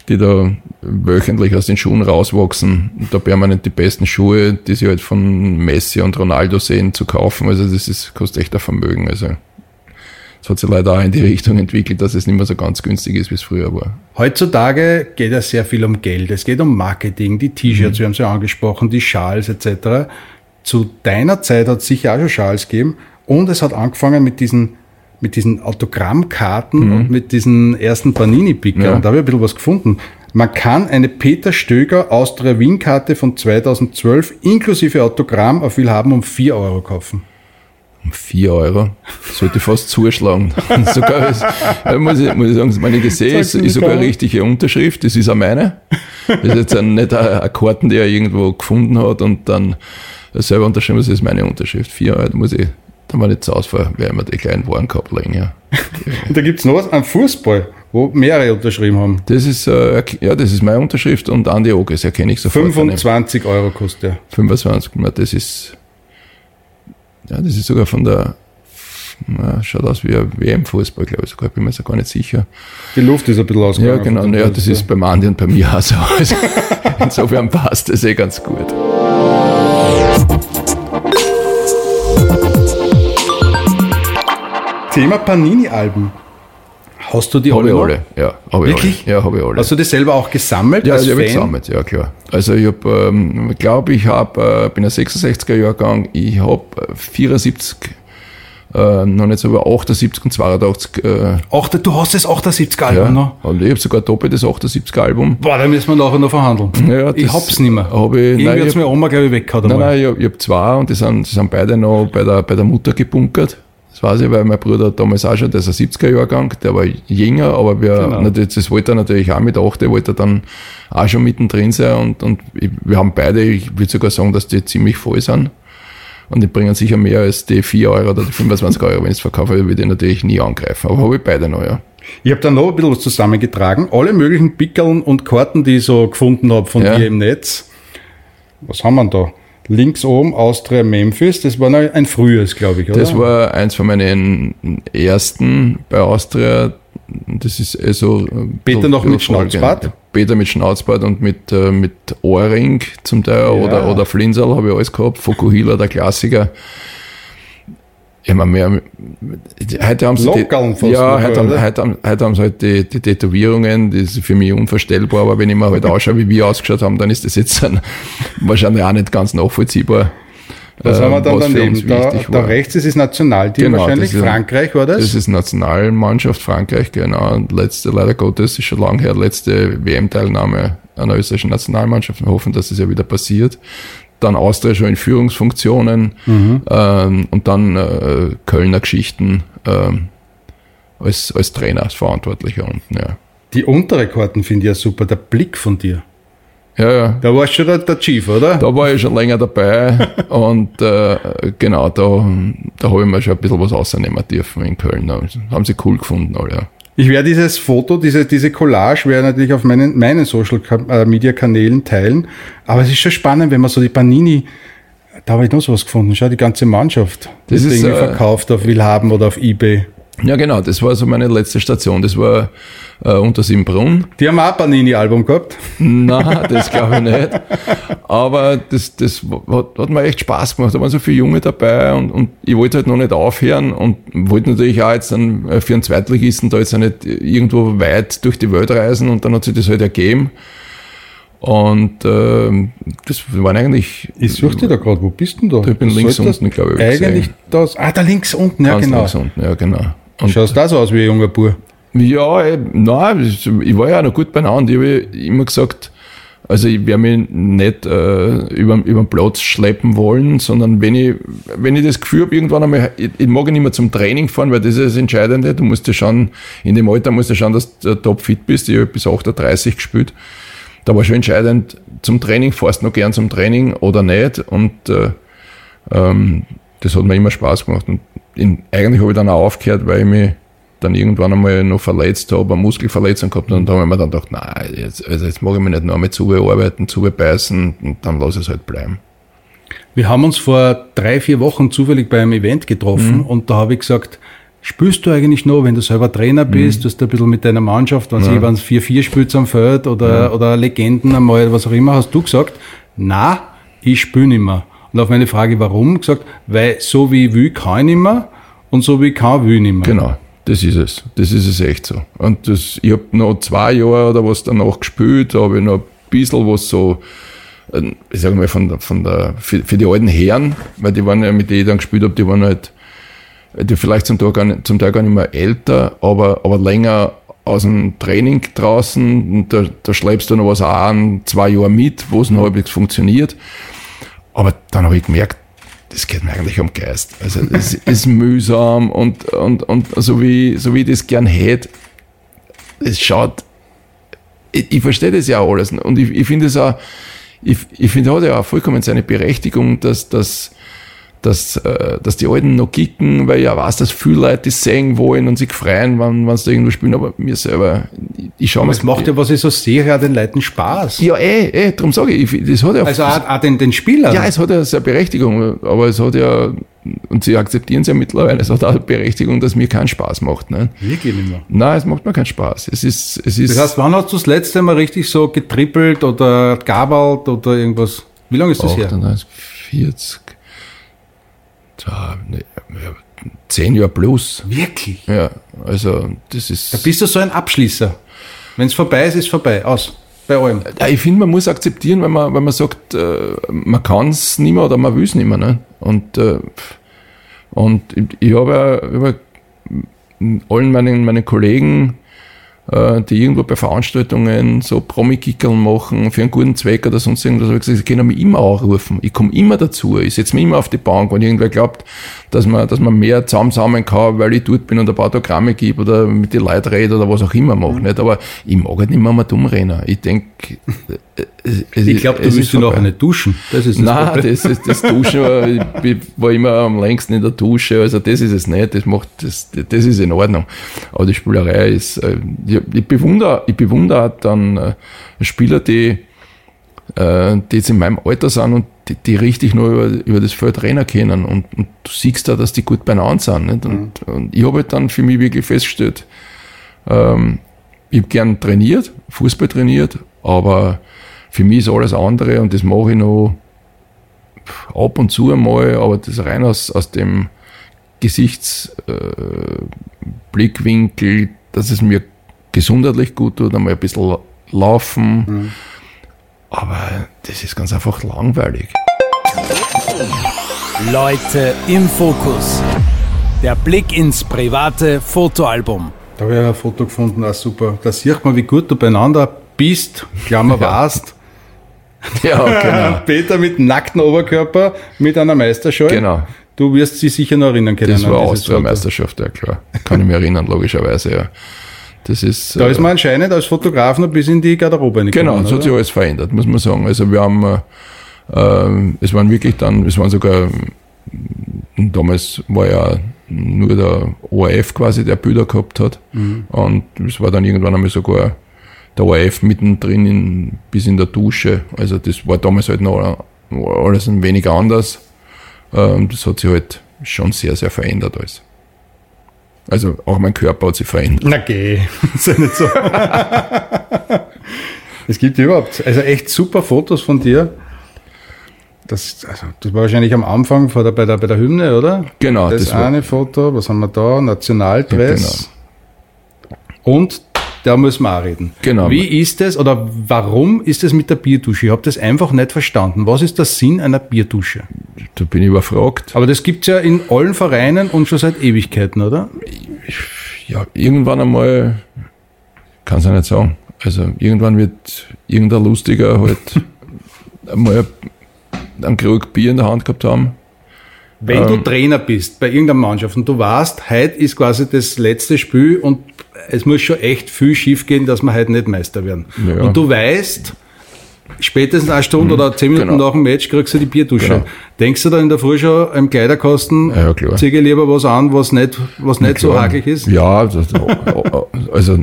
die da wöchentlich aus den Schuhen rauswachsen da permanent die besten Schuhe, die sie halt von Messi und Ronaldo sehen, zu kaufen. Also das ist, kostet echt ein Vermögen. Also hat sich leider auch in die Richtung entwickelt, dass es nicht mehr so ganz günstig ist, wie es früher war. Heutzutage geht es sehr viel um Geld. Es geht um Marketing, die T-Shirts, mhm. wir haben sie ja angesprochen, die Schals etc. Zu deiner Zeit hat es sicher auch schon Schals gegeben und es hat angefangen mit diesen mit diesen Autogrammkarten mhm. und mit diesen ersten Panini-Pickern. Ja. Da habe ich ein bisschen was gefunden. Man kann eine Peter Stöger Austria Wien-Karte von 2012 inklusive Autogramm auf Willhaben um 4 Euro kaufen um 4 Euro. Sollte fast zuschlagen. (laughs) sogar ist, muss, ich, muss ich sagen, meine gesehen ist, ist sogar eine richtige Unterschrift. Das ist auch meine. Das ist jetzt ein, nicht ein Karten, die er irgendwo gefunden hat und dann selber unterschrieben. Das ist meine Unterschrift. 4 Euro, da muss ich, da mal nicht zu ausfahren, werden wir die kleinen Warenkorb legen. Ja. und da gibt es noch was, ein Fußball wo mehrere unterschrieben haben. Das ist, äh, ja, das ist meine Unterschrift und Andi Oges erkenne ich sofort. 25 Euro kostet der. 25, das ist, ja, das ist sogar von der, na, schaut aus wie ein WM-Fußball, glaube ich sogar, bin mir so gar nicht sicher. Die Luft ist ein bisschen ausgegangen. Ja, genau, naja, das ist beim Andi und bei mir auch so. (laughs) Also, insofern passt das eh ganz gut. Thema Panini-Alben. Hast du die Habe alle? ich noch? alle, ja. Hab ich Wirklich? Alle. Ja, habe ich alle. Hast du die selber auch gesammelt ja, als die habe ich gesammelt, ja klar. Also ich habe, ähm, glaube ich, habe, äh, bin ein 66er Jahrgang, ich habe 74, äh, noch nicht so, aber 78 und 82, äh, Ach, du hast das 78 Album ja. noch? Und ich habe sogar doppelt das 78er Album. Boah, da müssen wir nachher noch verhandeln. Ja, ich das hab's nicht mehr. Hab ich, Irgendwie nein, hat's ich mir Oma, glaube ich, weggehauen. Nein, nein, ich habe hab zwei und die sind, die sind beide noch bei der, bei der Mutter gebunkert. Das weiß ich, weil mein Bruder damals auch schon, der ist ein 70er-Jahrgang, der war jünger, aber wir, Genau. natürlich, das wollte er natürlich auch mit 8, der wollte er dann auch schon mittendrin sein und, und wir haben beide, ich würde sogar sagen, dass die ziemlich voll sind. Und die bringen sicher mehr als die 4 Euro oder die 25 Euro, wenn ich es verkaufe, würde ich natürlich nie angreifen. Aber habe ich beide noch, ja. Ich habe da noch ein bisschen was zusammengetragen. Alle möglichen Pickeln und Karten, die ich so gefunden habe von Ja. dir im Netz. Was haben wir denn da? Links oben Austria Memphis. Das war ein frühes, glaube ich, oder? Das war eins von meinen ersten bei Austria. Das ist also Peter noch mit Schnauzbart? Peter mit Schnauzbart und mit, äh, mit Ohrring zum Teil oder, oder Flinsel habe ich alles gehabt. Fokuhila, der Klassiker. Ich meine, mehr, heute haben sie Lockerl fast ja, heute, haben, heute, haben, heute haben sie halt die, die Tätowierungen, das ist für mich unvorstellbar, aber wenn ich mir halt ausschaue, wie wir ausgeschaut haben, dann ist das jetzt dann wahrscheinlich auch nicht ganz nachvollziehbar. Was äh, haben wir dann für uns daneben? Da, da rechts ist das Nationalteam Genau, wahrscheinlich. das ist- Frankreich war das? Das ist Nationalmannschaft Frankreich, genau. Und letzte, leider Gottes, ist schon lange her, letzte WM-Teilnahme einer österreichischen Nationalmannschaft. Wir hoffen, dass es ja wieder passiert. Dann Austria schon in Führungsfunktionen ähm, und dann äh, Kölner Geschichten ähm, als, als Trainer, als Verantwortlicher unten, ja. Die untere Karten finde ich ja super. Der Blick von dir. Ja, ja. Da warst du schon der, der Chief, oder? Da war ich schon länger dabei (laughs) und äh, genau, da, da habe ich mir schon ein bisschen was rausnehmen dürfen in Köln. Da haben sie cool gefunden, alle, ja. Ich werde dieses Foto, diese, diese Collage werde ich natürlich auf meinen, meinen Social äh, Media Kanälen teilen. Aber es ist schon spannend, wenn man so die Panini, da habe ich noch sowas gefunden. Schau, die ganze Mannschaft. Das die ist, irgendwie äh, verkauft auf Willhaben oder auf Ebay. Ja, genau, das war so meine letzte Station. Das war äh, unter Simbrunn. Die haben auch ein Panini-Album gehabt. Nein, das glaube ich nicht. Aber das, das hat, hat mir echt Spaß gemacht. Da waren so viele Junge dabei und, und ich wollte halt noch nicht aufhören und wollte natürlich auch jetzt dann äh, für einen Zweitligisten da jetzt auch nicht irgendwo weit durch die Welt reisen und dann hat sich das halt ergeben. Und ähm, das waren eigentlich. Ich suche dir da gerade, wo bist denn da? Ich bin links unten, glaube ich. Eigentlich das. Ah, da links unten, ja Ganz genau. links unten, ja, genau. Und Schaust da so aus wie ein junger Bub. Ja, eh, nein, ich war ja auch noch gut beieinander. Ich habe immer gesagt, also ich werde mich nicht äh, über, über den Platz schleppen wollen, sondern wenn ich, wenn ich das Gefühl habe, irgendwann einmal, ich, ich mag nicht mehr zum Training fahren, weil das ist das Entscheidende. Du musst ja schauen, in dem Alter musst du schauen, dass du top fit bist. Ich habe bis 38 gespielt. Da war schon entscheidend, zum Training, fährst du noch gern zum Training oder nicht. Und äh, ähm, das hat mir immer Spaß gemacht. Und in, eigentlich habe ich dann auch aufgehört, weil ich mich dann irgendwann einmal noch verletzt habe, eine Muskelverletzung gehabt und da habe ich mir dann gedacht, nein, jetzt, also jetzt mag ich mich nicht noch einmal zubearbeiten, zubeißen und dann lasse ich es halt bleiben. Wir haben uns vor drei, vier Wochen zufällig bei einem Event getroffen Mhm. und da habe ich gesagt, spürst du eigentlich noch, wenn du selber Trainer Mhm. bist, du hast ein bisschen mit deiner Mannschaft, wenn sie es 4-4 spielt am Feld oder, oder Legenden einmal, was auch immer, hast du gesagt, na, ich spiele nicht mehr. Und auf meine Frage, warum, gesagt, weil so wie ich will, kann ich nicht mehr und so wie ich kann, will ich nicht mehr. Genau, das ist es. Das ist es echt so. Und das, ich habe noch zwei Jahre oder was danach gespielt, da habe ich noch ein bisschen was so, äh, ich sage mal, von der, von der, für, für die alten Herren, weil die waren ja mit denen ich dann gespielt habe, die waren halt, die vielleicht zum Teil gar nicht, zum Teil gar nicht mehr älter, aber, aber länger aus dem Training draußen, und da, da schleppst du noch was an, zwei Jahre mit, wo es noch halbwegs funktioniert. Aber dann habe ich gemerkt, das geht mir eigentlich am Geist. Also es (laughs) ist mühsam und, und, und so, wie, so wie ich das gern hätte, es schaut, ich, ich verstehe das ja alles und ich, ich finde es auch, ich, ich finde, hat ja auch vollkommen seine Berechtigung, dass, dass, dass, äh, dass die Alten noch kicken, weil ja weiß, dass viele Leute das sehen wollen und sich freuen, wenn, wenn sie irgendwo spielen, aber mir selber, ich, ich schaue mir es macht ja, was ich so sehe, ja den Leuten Spaß. ja, eh, eh, darum sage ich, ich, das hat ja Also auch, auch den, den Spielern. ja, es hat ja seine Berechtigung, aber es hat ja, und sie akzeptieren es ja mittlerweile, es hat auch Berechtigung, dass mir keinen Spaß macht. Ne? Wirklich nicht mehr. Nein, es macht mir keinen Spaß. Es ist, es ist, Das heißt, wann hast du das letzte Mal richtig so getrippelt oder gabelt oder irgendwas? Wie lange ist das her? 38, 40, zwei, ne, zehn Jahre plus. Wirklich? Ja, also das ist. Da bist du so ein Abschließer. Wenn es vorbei ist, ist vorbei. Aus. Bei allem. Ja, ich finde, man muss akzeptieren, wenn man, wenn man sagt, äh, man kann es nicht mehr oder man will es nicht mehr. Ne? Und, äh, und ich, ich habe ja über allen meinen, meinen Kollegen äh, die irgendwo bei Veranstaltungen so Promi-Kickeln machen für einen guten Zweck oder sonst irgendwas. Ich gesagt, sie können mich immer anrufen. Ich komme immer dazu. Ich setze mich immer auf die Bank, wenn irgendwer glaubt, dass man, dass man mehr zusammen kann, weil ich dort bin und ein paar Autogramme gebe oder mit den Leuten rede oder was auch immer mache. Mhm. Nicht? Aber ich mag halt nicht mehr mal dumm rennen. Ich denke, ich glaube, du willst nachher nicht duschen. Das ist das Nein, das, ist, das Duschen war, ich (laughs) war immer am längsten in der Dusche. Also das ist es nicht. Das macht, das, das ist in Ordnung. Aber die Spielerei ist, äh, ich, ich bewundere, ich bewundere dann äh, Spieler, die, äh, die jetzt in meinem Alter sind und die, die richtig nur über, über das Feld rennen können. Und, und du siehst da, dass die gut beieinander sind. Nicht? Und, mhm. und ich habe halt dann für mich wirklich festgestellt, ähm, ich habe gern trainiert, Fußball trainiert, aber für mich ist alles andere und das mache ich noch ab und zu einmal, aber das rein aus, aus dem Gesichtsblickwinkel, äh, dass es mir gesundheitlich gut tut, einmal ein bisschen laufen. Mhm. Aber das ist ganz einfach langweilig. Leute im Fokus. Der Blick ins private Fotoalbum. Da habe ich ein Foto gefunden, auch super. Da sieht man, wie gut du beieinander bist, Klammer (laughs) ja. warst. (laughs) Ja, genau. (laughs) Peter mit nacktem Oberkörper, mit einer Meisterschale. Genau. Du wirst sie sicher noch erinnern können. Das war Austria-Meisterschaft, ja klar. Kann ich mich erinnern, logischerweise, ja. Das ist, da ist man anscheinend als Fotograf noch bis in die Garderobe Genau, es hat sich alles verändert, muss man sagen. Also wir haben, äh, äh es waren wirklich dann, es waren sogar, damals war ja nur der ORF quasi, der Bilder gehabt hat. Mhm. Und es war dann irgendwann einmal sogar der ORF mittendrin in, bis in der Dusche. Also das war damals halt noch alles ein wenig anders. Ähm, das hat sich halt schon sehr, sehr verändert alles. Also auch mein Körper hat sich verändert. Na geh, (laughs) ist ja nicht so. (laughs) es gibt überhaupt, also echt super Fotos von dir. Das, also, das war wahrscheinlich am Anfang vor der, bei, der, bei der Hymne, oder? Genau. Das, das eine Foto, was haben wir da? Nationaldress. Ja, genau. Und da müssen wir auch reden. Genau. Wie ist es oder warum ist es mit der Bierdusche? Ich habe das einfach nicht verstanden. Was ist der Sinn einer Bierdusche? Da bin ich überfragt. Aber das gibt es ja in allen Vereinen und schon seit Ewigkeiten, oder? Ja, irgendwann einmal, kann es ja nicht sagen. Also irgendwann wird irgendein Lustiger halt (laughs) einmal einen Krug Bier in der Hand gehabt haben. Wenn ähm, du Trainer bist bei irgendeiner Mannschaft und du weißt, heute ist quasi das letzte Spiel und es muss schon echt viel schief gehen, dass wir heute nicht Meister werden. Ja. Und du weißt, spätestens eine Stunde mhm, oder zehn Minuten genau. nach dem Match kriegst du die Bierdusche. Genau. Denkst du da in der Früh schon im Kleiderkasten, ja, klar. zieh lieber was an, was nicht, was nicht so hakelig ist? Ja, (laughs) das, also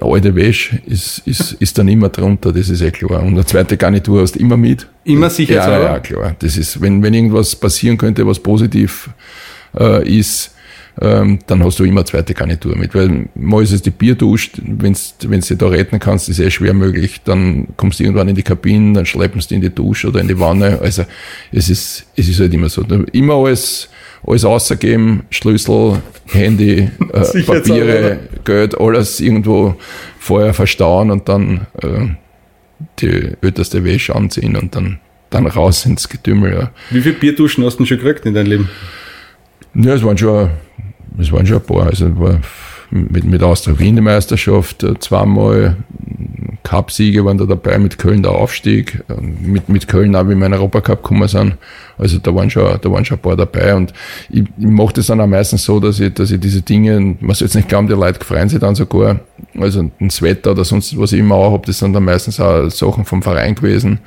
alte Wäsche ist, ist, ist dann immer drunter, das ist eh klar. Und eine zweite Garnitur hast du immer mit. Immer sicher Ja, ja, klar. Das ist, wenn, wenn irgendwas passieren könnte, was positiv äh, ist, ähm, dann hast du immer eine zweite Garnitur mit. Weil mal ist es die Bierdusche, wenn du sie da retten kannst, ist eh schwer möglich. Dann kommst du irgendwann in die Kabine, dann schleppen sie in die Dusche oder in die Wanne. Also es ist, es ist halt immer so. Immer alles, alles außergeben, Schlüssel, Handy, äh, (laughs) Papiere, Geld, alles irgendwo vorher verstauen und dann äh, die älteste Wäsche anziehen und dann, dann raus ins Getümmel. Ja. Wie viele Bierduschen hast du schon gekriegt in deinem Leben? Ja, es waren schon es waren schon ein paar. Also war mit, mit Austria Wien die Meisterschaft, äh, zweimal. Cupsiege waren da dabei, mit Köln der Aufstieg, mit, mit Köln auch, wie wir in Europacup gekommen sind. Also da waren schon, da waren schon ein paar dabei. Und ich, ich mache das dann auch meistens so, dass ich, dass ich diese Dinge, man soll jetzt nicht glauben, die Leute freuen sich dann sogar, also ein Sweater oder sonst was ich immer auch habe, das sind dann meistens auch Sachen vom Verein gewesen,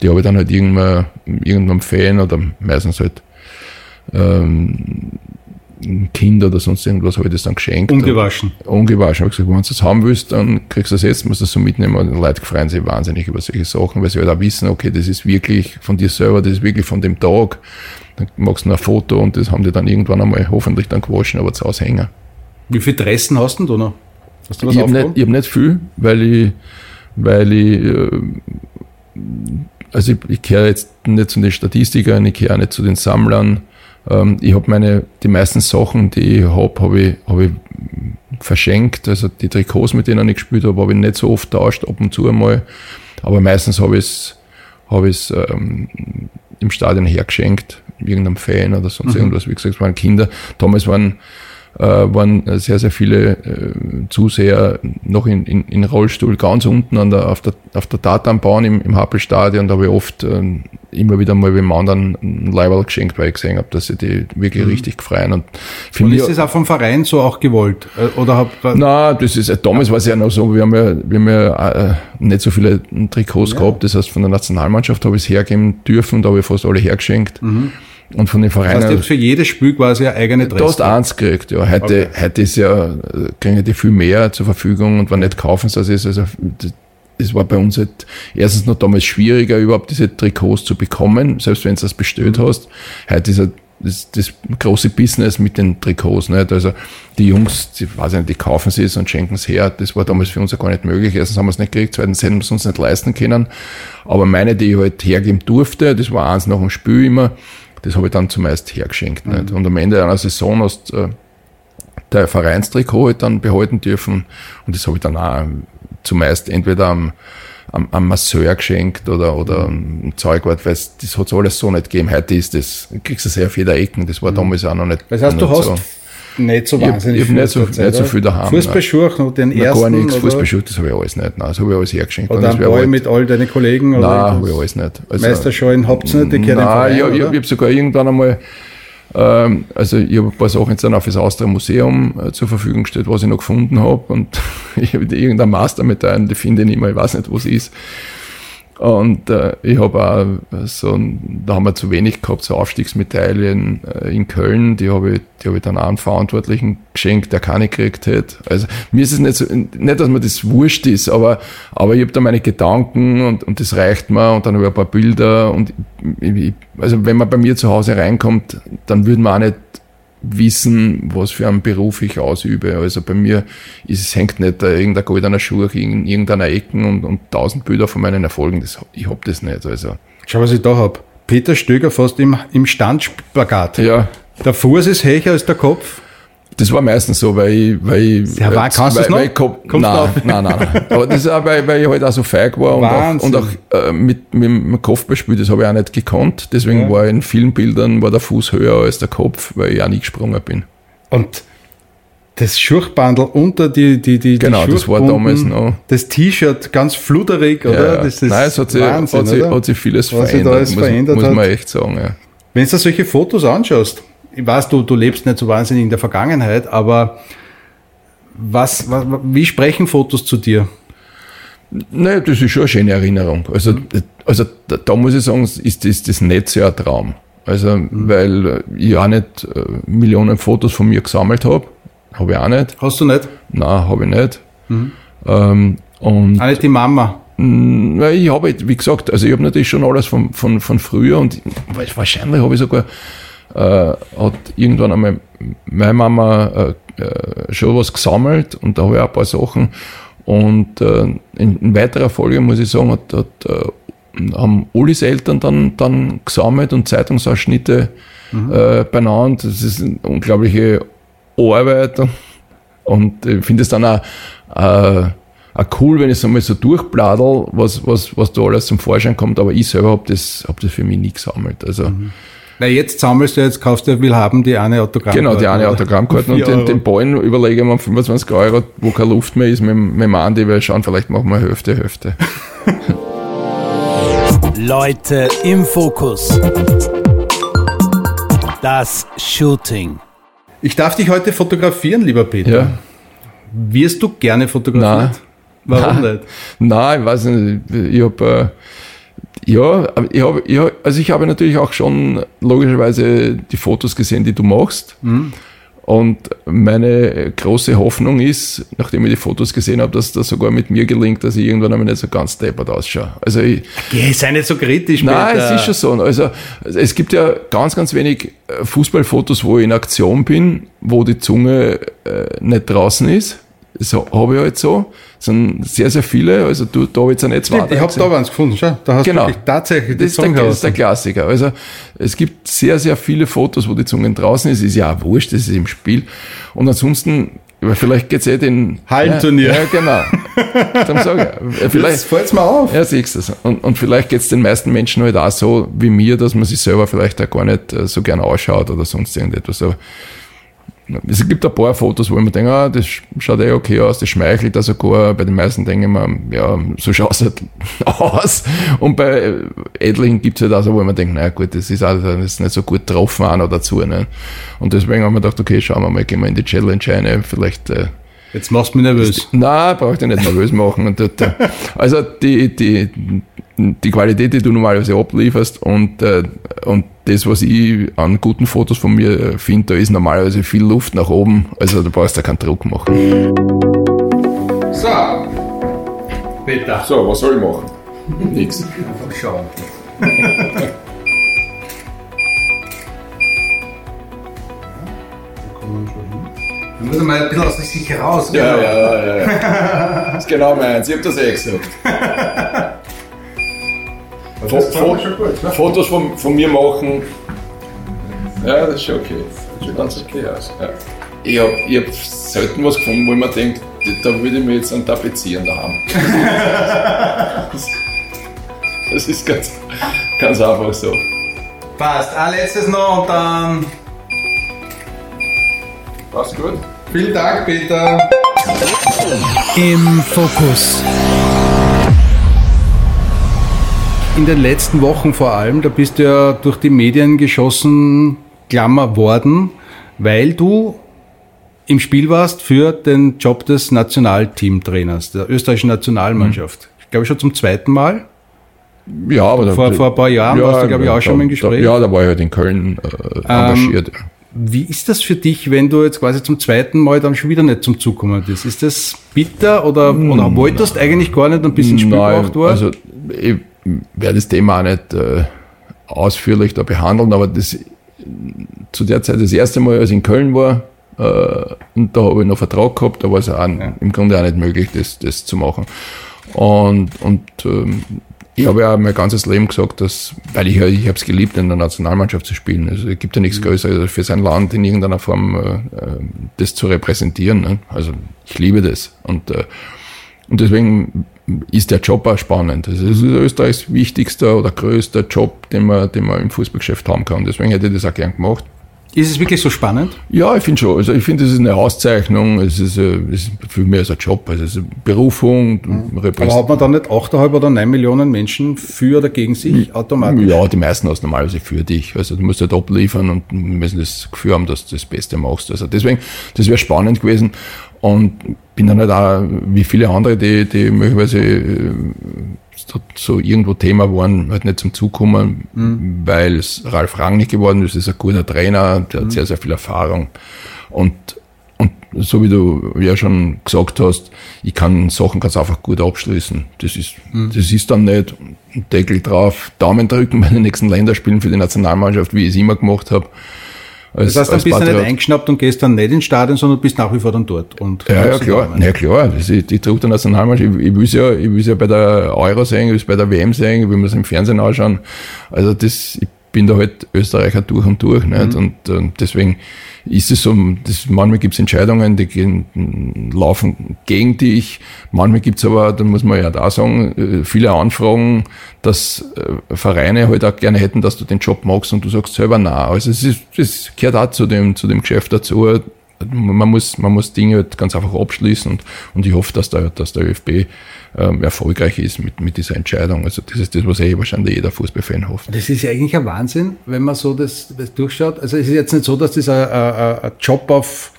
die habe ich dann halt irgendwann, irgendwann Fan oder meistens halt ähm, Kind oder sonst irgendwas habe ich das dann geschenkt. Ungewaschen. ungewaschen. Habe gesagt, wenn du das haben willst, dann kriegst du das jetzt, musst du das so mitnehmen. Und die Leute freuen sich wahnsinnig über solche Sachen, weil sie halt auch wissen, okay, das ist wirklich von dir selber, das ist wirklich von dem Tag. Dann machst du ein Foto und das haben die dann irgendwann einmal hoffentlich dann gewaschen, aber zu Hause hängen. Wie viel Dressen hast du denn da noch? Hast du was ich habe nicht, hab nicht viel, weil ich, weil ich, äh, also ich, ich gehöre jetzt nicht zu den Statistikern, ich gehöre nicht zu den Sammlern, Ähm, ich habe meine, die meisten Sachen, die ich habe, habe ich, hab ich verschenkt. Also die Trikots, mit denen ich gespielt habe, habe ich nicht so oft tauscht, ab und zu einmal. Aber meistens habe ich es hab ich's, ähm, im Stadion hergeschenkt, irgendeinem Fan oder sonst mhm. irgendwas. Wie gesagt, es waren Kinder. Damals waren äh, waren sehr, sehr viele äh, Zuseher noch in, in, in Rollstuhl ganz unten an der, auf der, auf der Tatanbahn im, im Happelstadion. Da habe ich oft äh, immer wieder mal dem anderen ein Leiberl geschenkt, weil ich gesehen habe, dass sie die wirklich mhm. richtig freuen. Und, für und ist das auch vom Verein so auch gewollt? Äh, oder hab, Nein, das ist, äh, damals war es ja noch so, wir haben ja, wir haben ja äh, nicht so viele Trikots ja. gehabt. Das heißt, von der Nationalmannschaft habe ich es hergeben dürfen, da habe ich fast alle hergeschenkt. Mhm. Und von den Vereinen. Das heißt, für jedes Spiel quasi eine eigene Dress. Du hast eins gekriegt, ja. Heute, okay. heute ist ja, kriegen die viel mehr zur Verfügung und wenn nicht kaufen sie das ist, also, das war bei uns halt erstens noch damals schwieriger, überhaupt diese Trikots zu bekommen, selbst wenn du das bestellt mhm. hast. Heute ist halt das, das große Business mit den Trikots, nicht? Also, die Jungs, die, weiß nicht, die kaufen sie es und schenken es her. Das war damals für uns ja gar nicht möglich. Erstens haben wir es nicht gekriegt, zweitens hätten wir es uns nicht leisten können. Aber meine, die ich halt hergeben durfte, das war eins nach dem Spiel immer, das habe ich dann zumeist hergeschenkt. Mhm. Nicht? Und am Ende einer Saison hast äh, der Vereinstrikot halt dann behalten dürfen und das habe ich dann auch zumeist entweder am, am, am Masseur geschenkt oder, oder mhm. am Zeugwart, weil das hat es alles so nicht gegeben. Heute ist das, kriegst du sehr viele Ecken, das war mhm. damals auch noch nicht. Das heißt, du hast so nicht so wahnsinnig ich, viel. Nicht so, nicht so viel daheim. Fußballschuhe noch den nein, ersten? Gar nichts, Fußballschuhe, das habe ich alles nicht. Nein, das habe ich alles hergeschenkt. Oder ein Ball mit all deinen Kollegen? Nein, habe ich alles nicht. Also, Meisterschalen habt ihr nicht, die Nein, Verein, ich, ich habe sogar irgendwann einmal ähm, also ich habe ein paar Sachen jetzt dann auf das Austria Museum äh, zur Verfügung gestellt, was ich noch gefunden habe und (laughs) ich habe irgendein Mastermedaillen, die finde ich nicht mehr, ich weiß nicht, wo sie ist. Und äh, ich habe auch so, da haben wir zu wenig gehabt, so Aufstiegsmedaillen äh, in Köln, die habe ich, die habe ich dann auch einen Verantwortlichen geschenkt, der keine gekriegt hätte. Also mir ist es nicht so, nicht, dass mir das wurscht ist, aber, aber ich habe da meine Gedanken und, und das reicht mir und dann habe ich ein paar Bilder und ich, also wenn man bei mir zu Hause reinkommt, dann würde man auch nicht wissen, was für einen Beruf ich ausübe. Also bei mir ist es hängt nicht irgendein goldener Schuh in irgendeiner Ecken und, und tausend Bilder von meinen Erfolgen. Das, ich hab das nicht. Also. Schau, was ich da hab. Peter Stöger fast im, im Standspagat. Ja. Der Fuß ist höher als der Kopf. Das war meistens so, weil ich, weil ich, ja, war, kannst weil, du noch? Weil nein, nein, nein, nein. Aber das ist auch, weil, weil ich halt auch so feig war und Wahnsinn. auch, und auch äh, mit, mit dem Kopfballspiel, das habe ich auch nicht gekonnt. Deswegen ja. war in vielen Bildern war der Fuß höher als der Kopf, weil ich auch nie gesprungen bin. Und das Schurchbandel unter die, die, die, genau, die das war damals noch. Das T-Shirt ganz fluderig, oder? Ja, das ist Nein, es hat sich, Wahnsinn, hat sich, hat sich vieles Was verändert, muss, verändert muss man echt sagen. Ja. Wenn du solche Fotos anschaust, ich weiß, du, du lebst nicht so wahnsinnig in der Vergangenheit, aber was, was, wie sprechen Fotos zu dir? Naja, das ist schon eine schöne Erinnerung. Also, also da, da muss ich sagen, ist das, das Netz ja ein Traum. Also, mhm. weil ich auch nicht äh, Millionen Fotos von mir gesammelt habe. Habe ich auch nicht. Hast du nicht? Nein, habe ich nicht. Mhm. Ähm, und auch nicht die Mama? Na, ich habe, wie gesagt, also ich habe natürlich schon alles von, von, von früher und wahrscheinlich habe ich sogar äh, hat irgendwann einmal meine Mama äh, äh, schon was gesammelt und da habe ich auch ein paar Sachen. Und äh, in, in, weiterer Folge muss ich sagen, hat, hat, äh, haben Ulis Eltern dann, dann gesammelt und Zeitungsausschnitte mhm. benannt. Das ist eine unglaubliche Arbeit. Und ich finde es dann auch, auch cool, wenn ich es einmal so durchbladel, was, was, was da alles zum Vorschein kommt. Aber ich selber habe das, hab das für mich nie gesammelt. Also, mhm. Na, jetzt sammelst du, jetzt kaufst du Willhaben die eine Autogrammkarte. Genau, die eine Autogrammkarte und den, den Ballen überlegen wir 25 Euro, wo keine Luft mehr ist, mit, mit dem Andi, weil schauen, vielleicht machen wir Hälfte, Hälfte. (laughs) Leute im Fokus. Das Shooting. Ich darf dich heute fotografieren, lieber Peter. Ja. Wirst du gerne fotografiert? Nein. Warum Nein. nicht? Nein, ich weiß nicht. Ich habe... Äh, ja, ich habe, hab, also ich habe natürlich auch schon logischerweise die Fotos gesehen, die du machst. Mhm. Und meine große Hoffnung ist, nachdem ich die Fotos gesehen habe, dass das sogar mit mir gelingt, dass ich irgendwann einmal nicht so ganz deppert ausschaue. Also ich, okay, sei nicht so kritisch. Nein, es ist schon so. Also es gibt ja ganz, ganz wenig äh, Fußballfotos, wo ich in Aktion bin, wo die Zunge äh, nicht draußen ist das habe ich halt so. Es sind sehr, sehr viele. Also du, da habe ich jetzt nicht zwei. Ich habe da eins gefunden, schau. Da hast genau. du tatsächlich das, ist der, das ist der Klassiker. Also es gibt sehr, sehr viele Fotos, wo die Zungen draußen ist. Ist ja auch wurscht, das ist im Spiel. Und ansonsten aber vielleicht geht's eh den Hallenturnier. Ja, ja, genau. (laughs) Dann sag ich, vielleicht Jetzt fällt's mal auf. Ja, siehst du und, und vielleicht geht's den meisten Menschen halt auch so wie mir, dass man sich selber vielleicht auch gar nicht äh, so gern ausschaut oder sonst irgendetwas. Aber es gibt ein paar Fotos, wo ich mir denke, ah, das schaut eh okay aus, das schmeichelt da sogar. Bei den meisten denke ich mir, ja, so schaut es halt (laughs) aus. Und bei etlichen gibt es halt auch so, wo ich mir denke, naja gut, das ist, auch, das nicht so gut getroffen einer dazu. Ne? Und deswegen haben wir gedacht, okay, schauen wir mal, gehen wir in die Challenge rein, vielleicht äh, Jetzt machst du mich nervös. Nein, braucht ich nicht nervös machen. Dort, also die, die, die Qualität, die du normalerweise ablieferst und, äh, und das, was ich an guten Fotos von mir finde, da ist normalerweise viel Luft nach oben. Also da brauchst du keinen Druck machen. So. Peter. So, was soll ich machen? (laughs) Nix. Einfach schauen. (laughs) Du musst mal ein bisschen aus sich raus. Ja, ja, ja, ja. (laughs) Das ist genau meins. Ich hab das eh gesagt. Fo- schon gut. Ne? Fotos von, von mir machen. Ja, das ist schon okay. Das sieht ganz okay aus. Ja. Ich habe hab selten was gefunden, wo ich mir denke, da würde ich mir jetzt einen tapezieren daheim. (laughs) das, das ist ganz, ganz einfach so. Passt. Ein letztes noch und dann. Passt gut? Vielen Dank, Peter. Im Fokus. In den letzten Wochen vor allem, da bist du ja durch die Medien geschossen, Klammer worden, weil du im Spiel warst für den Job des Nationalteamtrainers, der österreichischen Nationalmannschaft. Ich glaube schon zum zweiten Mal. Ja, aber da, Vor- vor ein paar Jahren warst du, glaub ich, auch schon mal im da- Gespräch. Da, ja, da war ich halt in Köln äh, engagiert. Wie ist das für dich, wenn du jetzt quasi zum zweiten Mal dann schon wieder nicht zum Zug gekommen bist? Ist das bitter oder, oder wolltest du eigentlich gar nicht ein bisschen Spiel gebracht worden? also ich werde das Thema auch nicht äh, ausführlich da behandeln, aber das zu der Zeit das erste Mal, als ich in Köln war, äh, und da habe ich noch Vertrag gehabt, da war es auch im Grunde auch nicht möglich, das, das zu machen. Und, und ähm, ich habe ja mein ganzes Leben gesagt, dass, weil ich, ich habe es geliebt, in der Nationalmannschaft zu spielen. Also es gibt ja nichts Größeres als für sein Land in irgendeiner Form äh, äh, das zu repräsentieren. Ne? Also ich liebe das. Und äh, und deswegen ist der Job auch spannend. Also es ist Österreichs wichtigster oder größter Job, den man, den man im Fußballgeschäft haben kann. Deswegen hätte ich das auch gern gemacht. ist es wirklich so spannend? Ja, ich finde schon. Also ich finde, es ist eine Auszeichnung. Es ist, äh, es ist für mich als ein Job. Also es ist eine Berufung. du Aber hat man dann nicht 8,5 oder 9 Millionen Menschen für oder gegen sich automatisch? Ja, die meisten hast normalerweise für dich. Also du musst halt abliefern und müssen das Gefühl haben, dass du das Beste machst. Also deswegen, das wäre spannend gewesen. Und bin dann halt auch, wie viele andere, die, die möglicherweise äh, so, irgendwo Thema waren, halt nicht zum Zug kommen, weil es Ralf Rangnick geworden ist, ist ein guter Trainer, der hat sehr, sehr viel Erfahrung. Und und so wie du ja schon gesagt hast, ich kann Sachen ganz einfach gut abschließen. Das ist, das ist dann nicht Deckel drauf, Daumen drücken bei den nächsten Länderspielen für die Nationalmannschaft, wie ich es immer gemacht habe. Als, Das heißt, dann bist du nicht Patriot. eingeschnappt und gehst dann nicht ins Stadion, sondern bist nach wie vor dann dort. Und Ja, ja, klar. Ja, klar. Das ist, ich drücke der Nationalmannschaft. Ich, ich will ja, ich will ja bei der Euro sehen, ich will es bei der WM sehen, ich will mir es im Fernsehen anschauen. Also das, ich bin da halt Österreicher durch und durch, nicht? Und, äh, deswegen ist es so, das, manchmal gibt es Entscheidungen, die gehen, laufen gegen dich. Manchmal gibt es aber, da muss man ja da sagen, äh, viele Anfragen, dass äh, Vereine halt auch gerne hätten, dass du den Job magst und du sagst selber na. Also es ist, das gehört auch zu dem, zu dem Geschäft dazu man muss, man muss Dinge halt ganz einfach abschließen und, und ich hoffe, dass der, dass der ÖFB ähm, erfolgreich ist mit, mit dieser Entscheidung. Also das ist das, was eh wahrscheinlich jeder Fußballfan hofft. Das ist ja eigentlich ein Wahnsinn, wenn man so das, das durchschaut. Also es ist jetzt nicht so, dass das ein, ein, ein Job auf,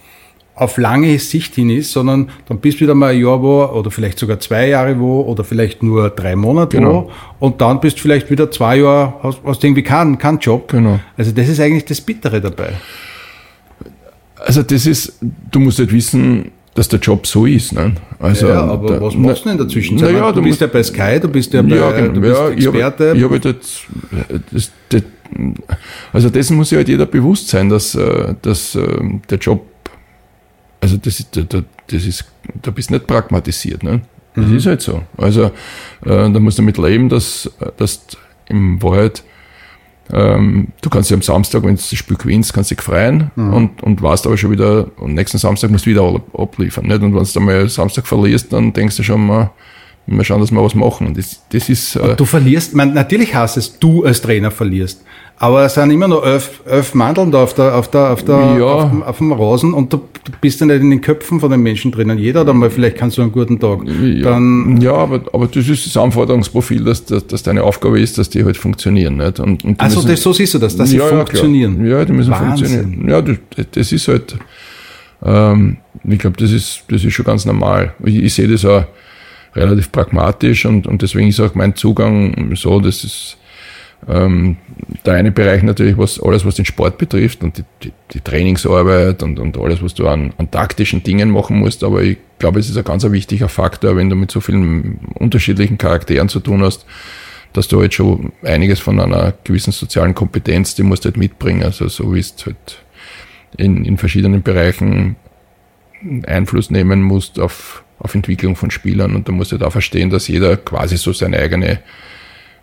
auf lange Sicht hin ist, sondern dann bist du wieder mal ein Jahr wo oder vielleicht sogar zwei Jahre wo oder vielleicht nur drei Monate Genau. wo und dann bist du vielleicht wieder zwei Jahre, hast, hast irgendwie keinen, keinen Job. Genau. Also das ist eigentlich das Bittere dabei. Also das ist, du musst halt wissen, dass der Job so ist. Ne? Also, ja, aber da- was machst du denn in der Zwischenzeit? Naja, du, du bist ja bei Sky, du bist ja bei, ja, genau. du bist ja, ich habe Experte. ich hab halt jetzt, das, das, also dessen muss sich halt jeder bewusst sein, dass, äh, dass äh, der Job also das, das ist, da bist du nicht pragmatisiert. Ne? Das mhm. ist halt so. Also äh, da musst du damit leben, dass, dass im Wald ähm, du kannst dich am Samstag, wenn du das Spiel gewinnst, kannst dich freuen mhm. und, und warst aber schon wieder, und nächsten Samstag musst du wieder abliefern. Nicht? Und wenn du mal Samstag verlierst, dann denkst du schon mal, mal schauen, dass wir was machen. Das, das ist, äh du verlierst, man, natürlich heißt es, du als Trainer verlierst. Aber es sind immer noch elf, elf Mandeln da auf, der, auf, der, auf, der, ja. auf, dem, auf dem Rasen und du, bist ja nicht in den Köpfen von den Menschen drinnen. Jeder hat einmal, vielleicht kannst du einen guten Tag. Ja, Dann, ja aber, aber das ist das Anforderungsprofil, dass, dass, dass deine Aufgabe ist, dass die halt funktionieren. Nicht? Und, und also müssen, das, so siehst du das, dass ja, sie funktionieren. Ja, ja, die müssen Wahnsinn. funktionieren. Ja, das, das ist halt, ähm, ich glaube, das ist, das ist schon ganz normal. Ich, ich sehe das auch relativ pragmatisch und, und deswegen ist auch mein Zugang so, dass es ähm, der eine Bereich natürlich, was alles, was den Sport betrifft und die, die, die Trainingsarbeit und, und alles, was du an, an taktischen Dingen machen musst. Aber ich glaube, es ist ein ganz wichtiger Faktor, wenn du mit so vielen unterschiedlichen Charakteren zu tun hast, dass du halt schon einiges von einer gewissen sozialen Kompetenz, die musst du halt mitbringen. Also so wie es halt in, in verschiedenen Bereichen Einfluss nehmen musst auf, auf Entwicklung von Spielern und da musst du halt auch verstehen, dass jeder quasi so seine eigene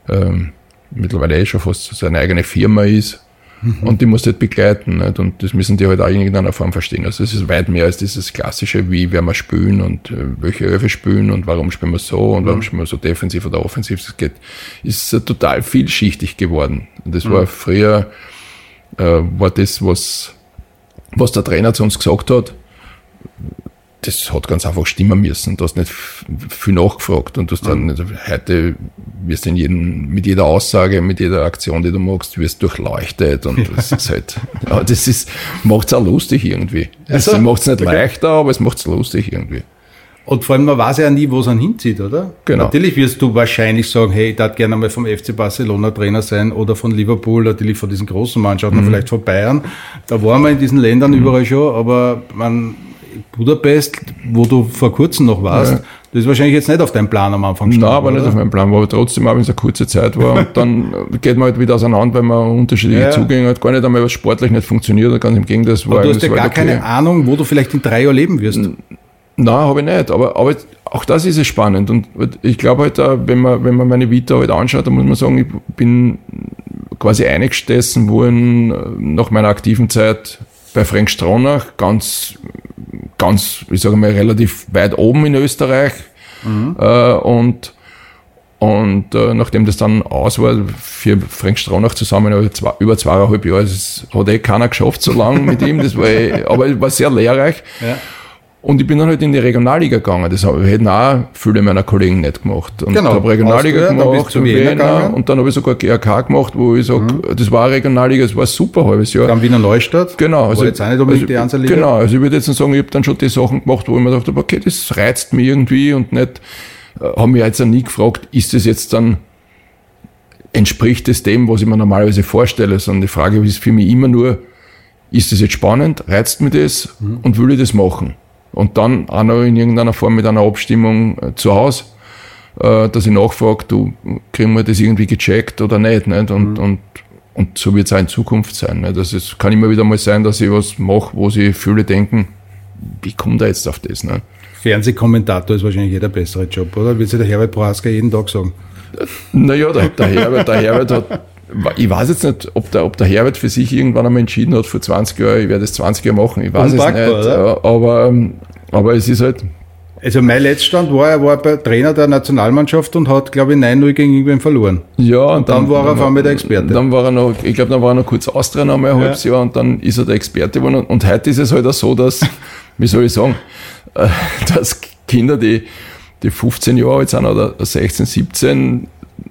ähm, mittlerweile eh schon fast seine eigene Firma ist. Mhm. Und die muss halt begleiten. Nicht? Und das müssen die halt auch in irgendeiner Form verstehen. Also es ist weit mehr als dieses klassische, wie werden wir spielen und äh, welche Öfe spielen und warum spielen wir so und mhm. warum spielen wir so defensiv oder offensiv. Es geht, ist total vielschichtig geworden. Und das mhm. war früher, äh, war das, was, was der Trainer zu uns gesagt hat, das hat ganz einfach stimmen müssen. Du hast nicht viel nachgefragt und du hast dann, also heute wirst in jedem, mit jeder Aussage, mit jeder Aktion, die du machst, wirst durchleuchtet und (laughs) das ist halt, ja, das ist, macht's auch lustig irgendwie. Es also, macht's nicht okay. leichter, aber es macht's lustig irgendwie. Und vor allem, man weiß ja nie, wo es einen hinzieht, oder? Genau. Natürlich wirst du wahrscheinlich sagen, hey, ich darf gerne mal vom FC Barcelona Trainer sein oder von Liverpool, natürlich von diesen großen Mannschaften, mhm. vielleicht von Bayern. Da waren wir in diesen Ländern mhm. überall schon, aber man, Budapest, wo du vor kurzem noch warst, ja. das ist wahrscheinlich jetzt nicht auf deinem Plan am Anfang Nein, aber oder? nicht auf meinem Plan, aber trotzdem, auch wenn es eine kurze Zeit war, und dann (laughs) geht man halt wieder auseinander, weil man unterschiedliche ja. Zugänge hat, gar nicht einmal was sportlich nicht funktioniert, ganz im Gegenteil. Aber war, du hast ja gar okay. keine Ahnung, wo du vielleicht in drei Jahren leben wirst. Nein, habe ich nicht, aber, aber auch das ist es spannend und ich glaube halt, wenn man, wenn man meine Vita halt anschaut, dann muss man sagen, ich bin quasi eingestessen worden äh, nach meiner aktiven Zeit bei Frank Stronach, ganz ganz, ich sage mal, relativ weit oben in Österreich. Mhm. Äh, und und äh, nachdem das dann aus war, für Frank Stronach zusammen zwei, über zweieinhalb Jahre, das hat eh keiner geschafft so lange mit ihm, das war eh, (laughs) aber es war sehr lehrreich. Ja. Und ich bin dann halt in die Regionalliga gegangen. Das hätten auch viele meiner Kollegen nicht gemacht. Und genau. habe Regionalliga gemacht dann Wiener, und dann habe ich sogar GRK gemacht, wo ich sage, mhm. das war eine Regionalliga, das war ein super halbes Jahr. Dann Wiener Neustadt. Genau. Also, jetzt auch nicht unbedingt also, die Liga. Genau. Also ich würde jetzt sagen, ich habe dann schon die Sachen gemacht, wo ich mir dachte, okay, das reizt mich irgendwie und nicht, äh, haben mich jetzt nie gefragt, ist das jetzt dann, entspricht es dem, was ich mir normalerweise vorstelle, sondern die Frage ist für mich immer nur, ist das jetzt spannend, reizt mich das mhm. und will ich das machen? Und dann auch noch in irgendeiner Form mit einer Abstimmung äh, zu Hause, äh, dass ich nachfrage, du, kriegen wir das irgendwie gecheckt oder nicht? nicht? Und, mhm. und, und so wird es auch in Zukunft sein. Nicht? Also es kann immer wieder mal sein, dass ich was mache, wo sie viele denken, wie kommt er jetzt auf das? Nicht? Fernsehkommentator ist wahrscheinlich jeder bessere Job, oder? Wird sich der Herbert Prohaska jeden Tag sagen? Naja, der, der, Herbert, der Herbert hat ich weiß jetzt nicht, ob der, ob der Herbert für sich irgendwann einmal entschieden hat, vor 20 Jahren, ich werde das 20 Jahre machen, ich weiß es nicht. Oder? Aber, aber es ist halt. Also mein Letztstand war, er war Trainer der Nationalmannschaft und hat, glaube ich, 9-0 gegen irgendwen verloren. Ja, und dann, dann war er auf einmal der Experte. Dann war er noch, ich glaube, dann war er noch kurz Austria noch mal ein halbes Jahr und dann ist er der Experte geworden. Und heute ist es halt auch so, dass, (laughs) wie soll ich sagen, äh, (laughs) dass Kinder, die, die 15 Jahre alt sind oder 16, 17,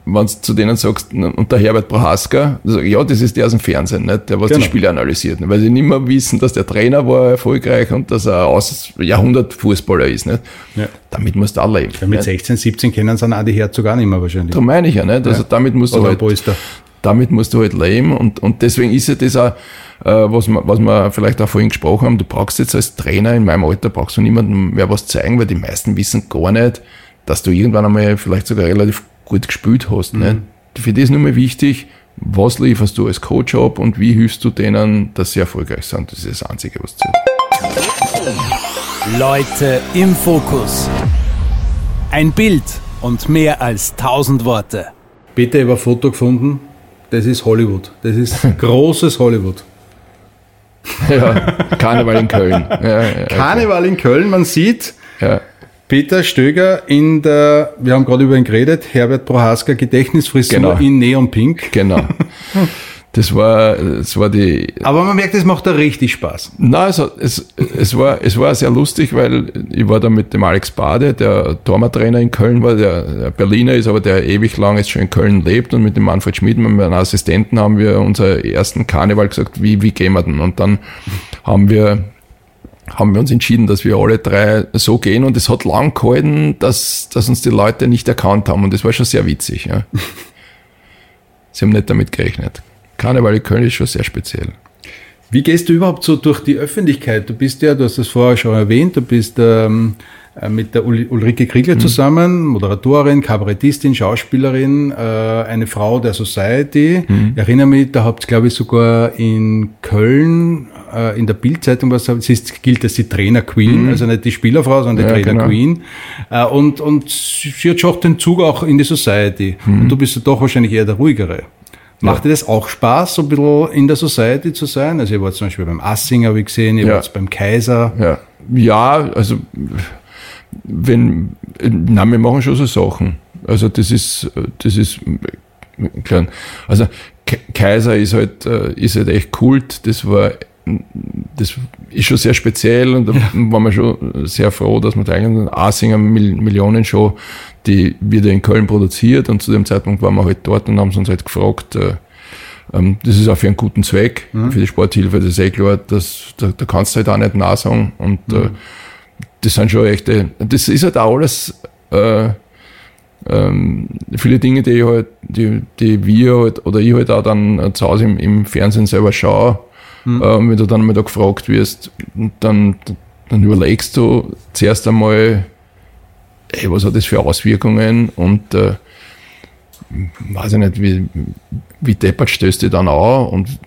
wenn du zu denen sagst, und der Herbert Prohaska, sag ich, ja, das ist der aus dem Fernsehen, nicht? der was genau. die Spiele analysiert, weil sie nicht mehr wissen, dass der Trainer war erfolgreich und dass er aus Jahrhundert-Fußballer ist. Nicht? Ja. Damit musst du auch leben. Ja, mit 16, 17 kennen sie auch die Herzog auch nicht mehr wahrscheinlich. Da meine ich ja, nicht? Also ja. damit musst du halt, damit musst du halt leben und, und deswegen ist ja das auch, äh, was, wir, was wir vielleicht auch vorhin gesprochen haben, du brauchst jetzt als Trainer in meinem Alter, brauchst du niemandem mehr was zeigen, weil die meisten wissen gar nicht, dass du irgendwann einmal vielleicht sogar relativ gut gespielt hast. Mhm. Ne? Für das ist nur mal wichtig, was lieferst du als Coach ab und wie hilfst du denen, dass sie erfolgreich sind. Das ist das Einzige, was zählt. Leute im Fokus. Ein Bild und mehr als tausend Worte. Habe ein Foto gefunden. Das ist Hollywood. Das ist (laughs) großes Hollywood. Ja, Karneval in Köln. Ja, ja, Karneval in Köln, man sieht ja. Peter Stöger in der, wir haben gerade über ihn geredet, Herbert Prohaska Gedächtnisfrisur Genau. in Neon Pink. Genau. Das war, das war die. Aber man merkt, es macht da richtig Spaß. Nein, also es, es, war, es war sehr lustig, weil ich war da mit dem Alex Bade, der Torwarttrainer in Köln war, der, der Berliner ist, aber der ewig lang jetzt schon in Köln lebt und mit dem Manfred Schmid, meinem Assistenten, haben wir unser ersten Karneval gesagt, wie, wie gehen wir denn? Und dann haben wir haben wir uns entschieden, dass wir alle drei so gehen und es hat lang gehalten, dass, dass uns die Leute nicht erkannt haben und das war schon sehr witzig. Ja. (laughs) Sie haben nicht damit gerechnet. Karneval in Köln ist schon sehr speziell. Wie gehst du überhaupt so durch die Öffentlichkeit? Du bist ja, du hast das vorher schon erwähnt, du bist ähm, äh, mit der Ul Ulrike Kriegler Mhm. zusammen, Moderatorin, Kabarettistin, Schauspielerin, äh, eine Frau der Society. Mhm. Ich erinnere mich, da habt ihr, glaube ich, sogar in Köln äh, in der Bildzeitung was, sie ist, gilt als die Trainer Queen, also nicht die Spielerfrau, sondern die Mhm. Ja, Trainer genau. Queen. Äh, und, und sie hat schon den Zug auch in die Society. Mhm. Und du bist ja doch wahrscheinlich eher der ruhigere. Macht dir das auch Spaß, so ein bisschen in der Society zu sein? Also ihr wart zum Beispiel beim Assinger, habe ich gesehen, ihr Ja. wart beim Kaiser. Ja, ja also wenn, na, wir machen schon so Sachen. Also das ist, das ist klar. Also Kaiser ist halt, äh, ist halt echt Kult. Das war, das ist schon sehr speziell und da waren wir schon sehr froh, dass wir da eigentlich Asinger Mil Millionenshow, die wird ja in Köln produziert und zu dem Zeitpunkt waren wir halt dort und haben uns halt gefragt, äh, ähm, das ist auch für einen guten Zweck, für die Sporthilfe, das ist eh klar, das, da, da kannst du halt auch nicht Nein sagen. Und äh, das sind schon echte, das ist halt auch alles äh, ähm, viele Dinge, die ich halt, die, die wir halt, oder ich halt auch dann zu Hause im, im Fernsehen selber schaue. Ähm, wenn du dann mal da gefragt wirst, dann, dann überlegst du zuerst einmal, ey, was hat das für Auswirkungen und äh, weiß ich nicht, wie, wie deppert stößt du dann an und,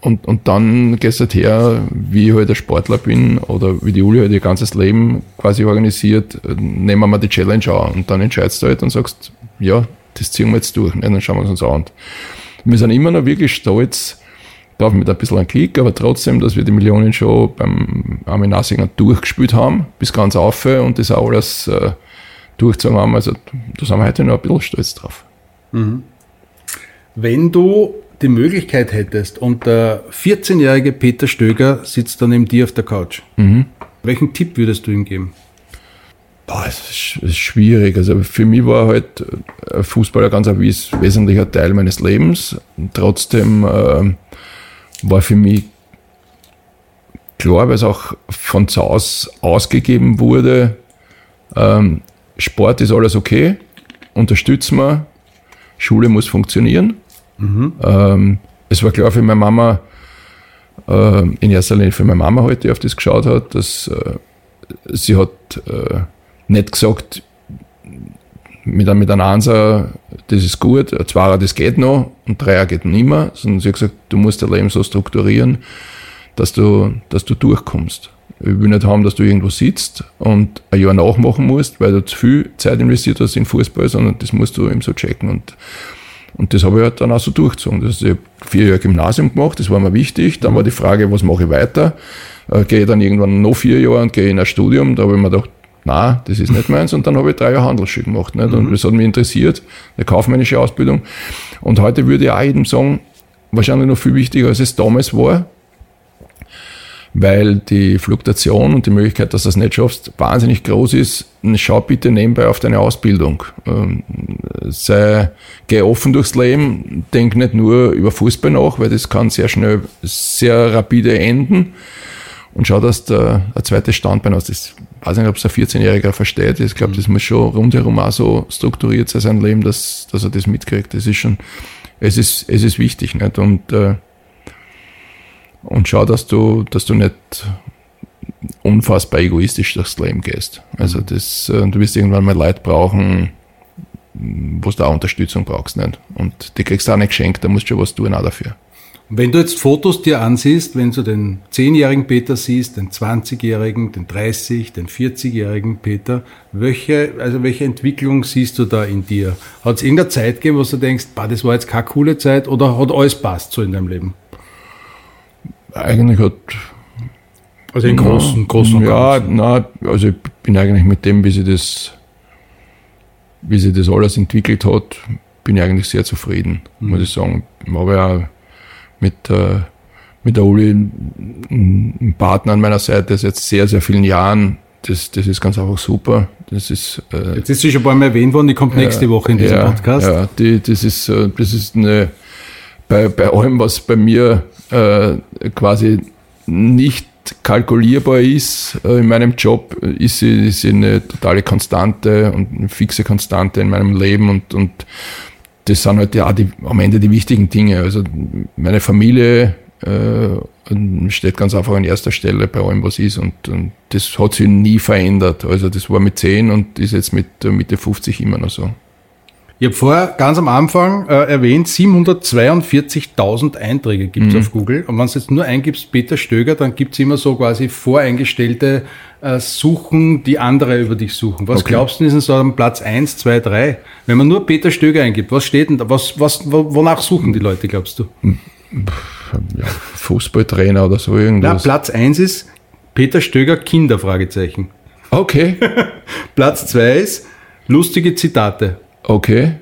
und, und dann gehst du halt her, wie ich halt ein Sportler bin oder wie die Uli halt ihr ganzes Leben quasi organisiert, nehmen wir mal die Challenge an und dann entscheidest du halt und sagst, ja, das ziehen wir jetzt durch, ne? dann schauen wir es uns an. Und wir sind immer noch wirklich stolz, darf mit ein bisschen ein Klick, aber trotzdem, dass wir die Millionenshow beim Armin Nassinger durchgespielt haben, bis ganz auf und das auch alles äh, durchgezogen haben. Also da sind wir heute noch ein bisschen stolz drauf. Wenn du die Möglichkeit hättest und der 14-jährige Peter Stöger sitzt dann neben dir auf der Couch, welchen Tipp würdest du ihm geben? Boah, es ist, schwierig. Also für mich war halt äh, Fußball ein ganz ein wesentlicher Teil meines Lebens. Und trotzdem äh, war für mich klar, weil es auch von zu Hause ausgegeben wurde, ähm, Sport ist alles okay, unterstützen wir, Schule muss funktionieren. Ähm, es war klar für meine Mama, äh, in erster Linie für meine Mama halt, die auf das geschaut hat, dass äh, sie hat äh, nicht gesagt, mit, einem- mit einem Einser, das ist gut, ein Zweier, das geht noch und Dreier geht nicht mehr, sondern sie hat gesagt, du musst dein Leben so strukturieren, dass du, dass du durchkommst. Ich will nicht haben, dass du irgendwo sitzt und ein Jahr nachmachen musst, weil du zu viel Zeit investiert hast in Fußball, sondern das musst du eben so checken. Und, und das habe ich halt dann auch so durchgezogen. Das, ich habe vier Jahre Gymnasium gemacht, das war mir wichtig. Dann war die Frage, was mache ich weiter? Äh, gehe ich dann irgendwann noch vier Jahre und gehe in ein Studium? Da habe ich mir gedacht, na, das ist nicht meins. Und dann habe ich drei Jahre Handelsschule gemacht. Nicht? Und das hat mich interessiert, eine kaufmännische Ausbildung. Und heute würde ich auch jedem sagen, wahrscheinlich noch viel wichtiger, als es damals war, weil die Fluktuation und die Möglichkeit, dass du es nicht schaffst, wahnsinnig groß ist. Schau bitte nebenbei auf deine Ausbildung. Ähm, sei, geh offen durchs Leben, denk nicht nur über Fußball nach, weil das kann sehr schnell, sehr rapide enden. Und schau, dass du ein zweites Standbein hast. Das weiß nicht, ob es ein 14-Jähriger versteht. Ich glaube, das muss schon rundherum auch so strukturiert sein, sein Leben, dass, dass er das mitkriegt. Das ist schon, es ist, es ist wichtig, nicht? Und, äh, und schau, dass du, dass du nicht unfassbar egoistisch durchs Leben gehst. Also das, äh, du wirst irgendwann mal Leute brauchen, wo du auch Unterstützung brauchst, nicht? Und die kriegst du auch nicht geschenkt, da musst du schon was tun auch dafür. Wenn du jetzt Fotos dir ansiehst, wenn du den 10-jährigen Peter siehst, den 20-jährigen, den 30, den 40-jährigen Peter, welche, also welche Entwicklung siehst du da in dir? Hat es irgendeine Zeit gegeben, wo du denkst, bah, das war jetzt keine coole Zeit oder hat alles passt so in deinem Leben? Eigentlich hat. Also in großen, großen Ja, na, also ich bin eigentlich mit dem, wie sie das, wie sich das alles entwickelt hat, bin ich eigentlich sehr zufrieden, mhm. muss ich sagen. Habe ja mit, äh, mit der Uli einen Partner an meiner Seite seit sehr, sehr vielen Jahren. Das, das ist ganz einfach super. Das ist, äh, Jetzt ist sie schon ein paar Mal erwähnt worden, die kommt nächste Woche in diesem ja, Podcast. Ja, die, das ist, äh, das ist eine, bei, bei allem, was bei mir äh, quasi nicht kalkulierbar ist äh, in meinem Job, ist sie, ist sie eine totale Konstante und eine fixe Konstante in meinem Leben und, und das sind halt ja die, am Ende die wichtigen Dinge. Also meine Familie äh, steht ganz einfach an erster Stelle bei allem, was ist. Und, und, das hat sich nie verändert. Also das war mit 10 und ist jetzt mit äh, Mitte 50 immer noch so. Ich habe vorher ganz am Anfang äh, erwähnt, 742.000 Einträge gibt es mhm. auf Google. Und wenn du jetzt nur eingibst Peter Stöger, dann gibt es immer so quasi voreingestellte äh, Suchen, die andere über dich suchen. Was okay. glaubst du, ist denn so am Platz 1, 2, 3? Wenn man nur Peter Stöger eingibt, was steht denn da? Was, was, wonach suchen die Leute, glaubst du? Ja, Fußballtrainer oder so irgendwas. Na, Platz 1 ist Peter Stöger Kinder, Fragezeichen. Okay. (laughs) Platz 2 ist lustige Zitate. Okay.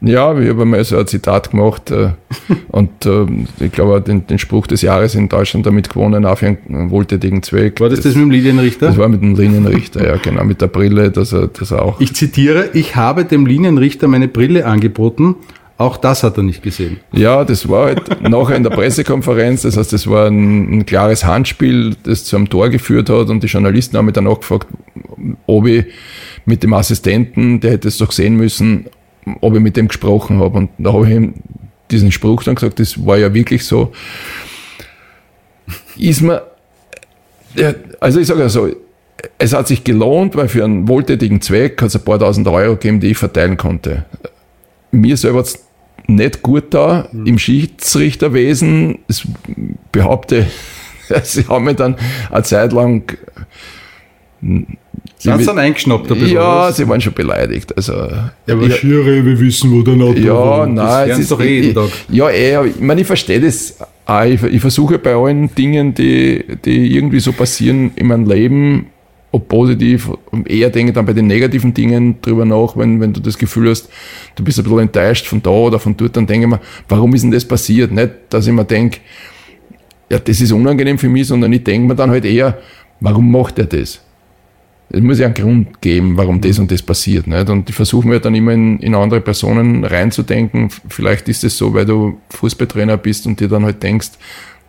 Ja, ich habe mal so ein Zitat gemacht äh, (laughs) und äh, ich glaube, den, den Spruch des Jahres in Deutschland damit gewonnen, auf einen wohltätigen Zweck. War das das, das mit dem Linienrichter? Das war mit dem Linienrichter, ja, genau, mit der Brille, dass er, dass er auch. Ich zitiere, ich habe dem Linienrichter meine Brille angeboten, auch das hat er nicht gesehen. Ja, das war halt nachher in der Pressekonferenz. Das heißt, das war ein, ein, klares Handspiel, das zu einem Tor geführt hat und die Journalisten haben mich dann auch gefragt, ob ich mit dem Assistenten, der hätte es doch sehen müssen, ob ich mit dem gesprochen habe. Und da habe ich ihm diesen Spruch dann gesagt, das war ja wirklich so. Ist mir, ja, also ich sage ja so, es hat sich gelohnt, weil für einen wohltätigen Zweck hat es ein paar tausend Euro gegeben, die ich verteilen konnte. Mir selber hat es nicht gut da mhm. im Schiedsrichterwesen. Ich behaupte, (laughs) sie haben mich dann eine Zeit lang sind sie dann eingeschnappt? Ein ja, was? sie waren schon beleidigt. Also, ja, aber Schiere, wir wissen, wo der Auto ja, war. Nein, das ist doch jeden Tag. Ja, eh, ich meine, ich verstehe das. Auch. Ich, ich versuche bei allen Dingen, die, die irgendwie so passieren in meinem Leben, ob positiv, eher denke dann bei den negativen Dingen drüber nach, wenn, wenn du das Gefühl hast, du bist ein bisschen enttäuscht von da oder von dort, dann denke ich mir, warum ist denn das passiert? Nicht, dass ich mir denke, ja, das ist unangenehm für mich, sondern ich denke mir dann halt eher, warum macht er das? Es muss ja einen Grund geben, warum das und das passiert. Nicht? Und ich versuche mir dann immer in, in andere Personen reinzudenken. Vielleicht ist es so, weil du Fußballtrainer bist und dir dann halt denkst,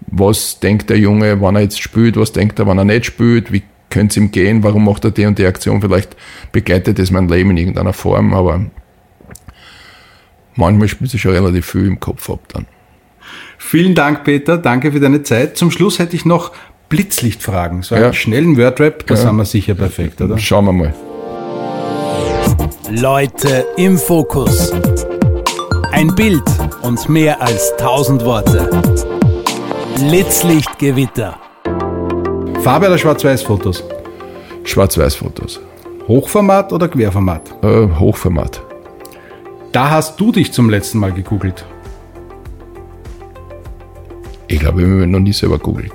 was denkt der Junge, wann er jetzt spielt, was denkt er, wann er nicht spielt, wie könnte es ihm gehen, warum macht er die und die Aktion, vielleicht begleitet das mein Leben in irgendeiner Form, aber manchmal spielt es schon relativ viel im Kopf ab dann. Vielen Dank, Peter. Danke für deine Zeit. Zum Schluss hätte ich noch Blitzlichtfragen. So einen ja. schnellen Wordrap, da ja. sind wir sicher perfekt, oder? Schauen wir mal. Leute im Fokus. Ein Bild und mehr als tausend Worte. Blitzlichtgewitter. Farbe oder Schwarz-Weiß-Fotos? Schwarz-Weiß-Fotos. Hochformat oder Querformat? Äh, Hochformat. Da hast du dich zum letzten Mal gegoogelt. Ich glaube, ich habe mich noch nie selber googelt.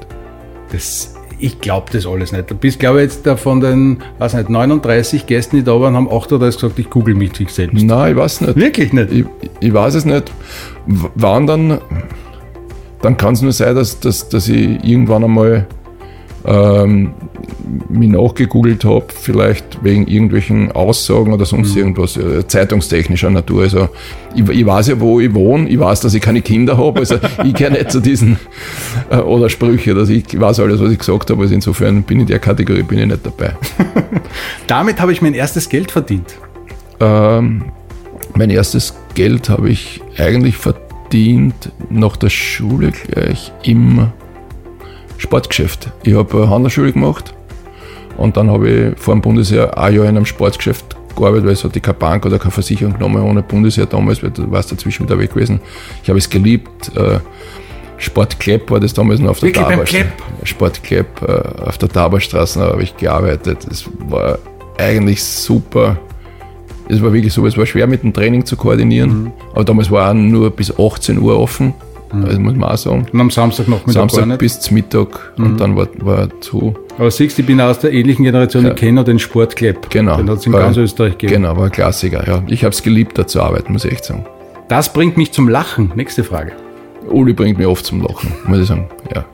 Das, ich glaube das alles nicht. Du bist, glaube ich, jetzt da von den, weiß nicht, 39 Gästen, die da waren, haben 38 gesagt, ich google mich selbst. Nein, ich weiß nicht. Wirklich nicht? Ich, ich weiß es nicht. Waren dann, dann kann es nur sein, dass, dass, dass ich irgendwann einmal ähm, mich nachgegoogelt habe, vielleicht wegen irgendwelchen Aussagen oder sonst mhm. irgendwas, äh, zeitungstechnischer Natur. Also ich, ich, weiß ja, wo ich wohne, ich weiß, dass ich keine Kinder habe, also (laughs) ich gehöre nicht zu diesen äh, oder Sprüche, dass ich, ich weiß alles, was ich gesagt habe, also insofern bin ich in der Kategorie bin ich nicht dabei. (laughs) Damit habe ich mein erstes Geld verdient. Ähm, mein erstes Geld habe ich eigentlich verdient nach der Schule gleich im Sportgeschäft. Ich habe eine Handelsschule gemacht und dann habe ich vor dem Bundesheer ein Jahr in einem Sportgeschäft gearbeitet, weil es hatte keine Bank oder keine Versicherung genommen ohne Bundesheer damals, weil du warst dazwischen wieder weg gewesen. Ich habe es geliebt, äh, Sportklepp war das damals noch auf der Taberstraße. Sportklepp äh, auf der Taberstraße habe ich gearbeitet. Das war eigentlich super. Es war wirklich so, es war schwer mit dem Training zu koordinieren. Aber damals war auch nur bis 18 Uhr offen. Also muss man auch sagen. Und am Samstag noch mit Samstag bis zum Mittag und dann war, war zu. Aber siehst du, ich bin aus der ähnlichen Generation, ich kenne den Sportklepp. Genau. Den hat es in War- ganz Österreich gegeben. Genau, war ein Klassiker. Ja. Ich habe es geliebt, da zu arbeiten, muss ich echt sagen. Das bringt mich zum Lachen. Nächste Frage. Uli bringt mich oft zum Lachen, muss ich sagen. Ja.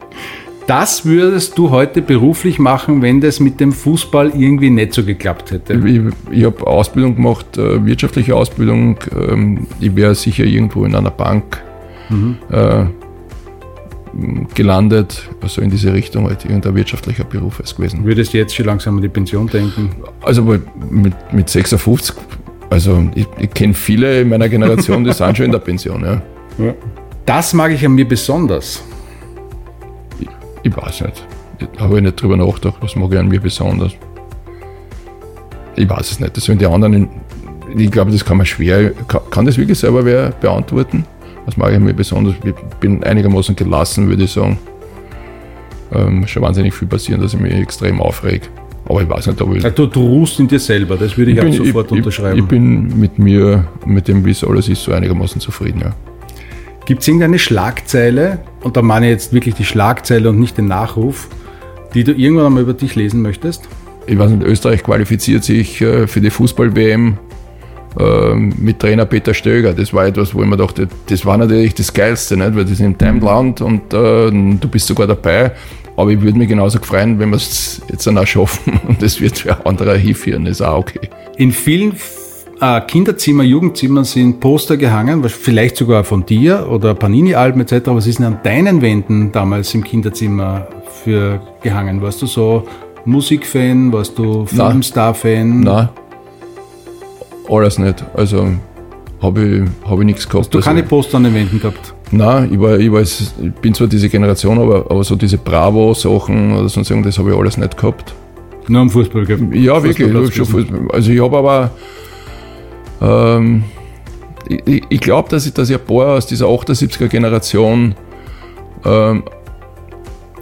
Das würdest du heute beruflich machen, wenn das mit dem Fußball irgendwie nicht so geklappt hätte. Ich, ich habe Ausbildung gemacht, äh, wirtschaftliche Ausbildung. Ähm, ich wäre sicher irgendwo in einer Bank äh, m, gelandet, also in diese Richtung, halt irgendein wirtschaftlicher Beruf ist gewesen. Würdest jetzt schon langsam an die Pension denken? Also mit, mit 56, also ich, ich kenne viele in meiner Generation, die sind schon in der Pension. Ja. Das mag ich an mir besonders. Ich weiß nicht. Ich habe nicht drüber nachgedacht, was mag ich an mir besonders. Ich weiß es nicht. Das sind die anderen. In, ich glaube, das kann man schwer. Kann, kann das wirklich selber wer beantworten? Was mag ich mir besonders? Ich bin einigermaßen gelassen, würde ich sagen. Ähm, schon wahnsinnig viel passieren, dass ich mich extrem aufreg. Aber ich weiß nicht, ob ich. Du, du ruhst in dir selber, das würde ich, auch sofort ich, unterschreiben. Ich, ich bin mit mir, mit dem, wie es alles ist, so einigermaßen zufrieden. Ja. Gibt es irgendeine Schlagzeile, und da meine ich jetzt wirklich die Schlagzeile und nicht den Nachruf, die du irgendwann einmal über dich lesen möchtest? ich weiß nicht, Österreich qualifiziert sich äh, für die Fußball-WM mit Trainer Peter Stöger. Das war etwas, wo ich mir dachte, das war natürlich das Geilste, nicht? weil das ist in deinem Land und äh, du bist sogar dabei. Aber ich würde mich genauso freuen, wenn wir es jetzt dann auch schaffen (laughs) und es wird für andere hinführen, ist auch okay. In vielen äh, Kinderzimmer, Jugendzimmern sind Poster gehangen, vielleicht sogar von dir oder Panini-Alben etc. Was ist denn an deinen Wänden damals im Kinderzimmer für gehangen? Warst du so Musikfan? Warst du Filmstar-Fan? Nein, alles nicht. Also habe ich, hab ich nichts gehabt. Du also, keine Poster an den Wänden gehabt? Nein, ich, war, ich, war, jetzt- ich bin zwar diese Generation, aber, aber so diese Bravo-Sachen oder sonst irgendwas, das habe ich alles nicht gehabt. Nur am Fußball gehabt? Ja, wirklich. Fußballplatz Schon. Fußball. Also ich habe aber, ähm, ich- ich, ich glaube, dass ich, dass ich ein paar aus dieser 78er Generation, ähm,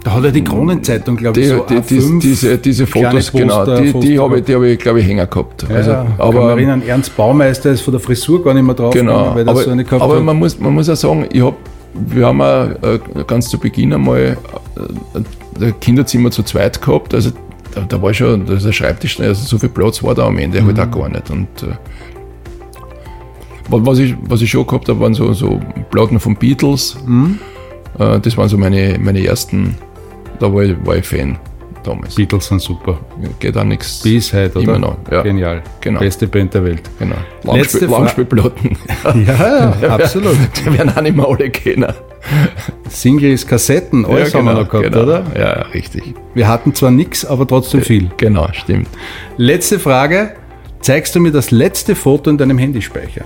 Da hat er die Kronenzeitung, glaube die, ich, so die, die, A5 diese, diese Fotos, genau, die, die habe ich, die hab ich glaube ich, hänger gehabt. Ja, also, ja, kann aber, mich erinnern, Ernst Baumeister ist von der Frisur gar nicht mehr drauf, Genau, weil er aber, so eine gehabt aber hat. man, muss, man muss auch sagen, ich hab, wir haben auch, äh, ganz zu Beginn einmal äh, ein Kinderzimmer zu zweit gehabt. Also da, da war schon, da ist ein Schreibtisch, also so viel Platz war da am Ende halt auch gar nicht. Und, äh, wa- was, ich, was ich schon gehabt habe, waren so, so Platten von Beatles. Äh, das waren so meine, meine ersten, da war ich, war ich Fan damals. Beatles sind super. Geht auch nichts. Bis heute, oder? Immer noch, ja. Genial. Genau. Beste Band der Welt. Genau. Letzte Langspiel, Langspielplatten. Ja, (laughs) ja, absolut. (laughs) Die werden auch nicht mehr alle kennen. Singles, Kassetten, alles haben wir noch gehabt, genau. oder? Ja, ja, richtig. Wir hatten zwar nichts, aber trotzdem viel. Genau, stimmt. Letzte Frage. Zeigst du mir das letzte Foto in deinem Handyspeicher?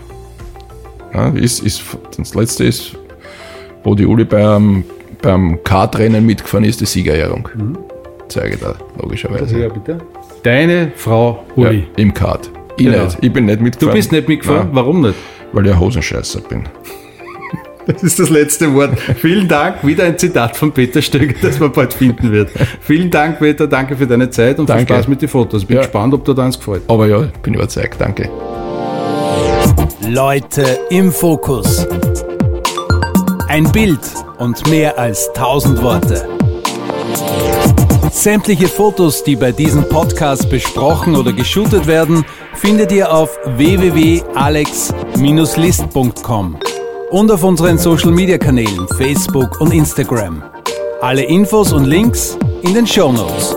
Ja, ist, ist, das letzte ist, wo die Uli beim, beim Kartrennen mitgefahren ist, die Siegerehrung. Zeige da, logischerweise. bitte. Deine Frau Uli. Ja, Im Kart. Ich Genau. nicht. Ich bin nicht Du mitgefahren. bist nicht mitgefahren? Nein, Warum nicht? weil ich ein Hosenscheißer bin. (laughs) Das ist das letzte Wort. Vielen Dank. Wieder ein Zitat von Peter Stöger, das man bald finden wird. Vielen Dank, Peter. Danke für deine Zeit und viel Danke. Spaß mit den Fotos. Bin Ja. gespannt, ob dir das gefällt. Aber ja, bin überzeugt. Danke. Leute im Fokus. Ein Bild und mehr als tausend Worte. Sämtliche Fotos, die bei diesem Podcast besprochen oder geshootet werden, findet ihr auf www.alex-list.com und auf unseren Social Media Kanälen Facebook und Instagram. Alle Infos und Links in den Show Notes.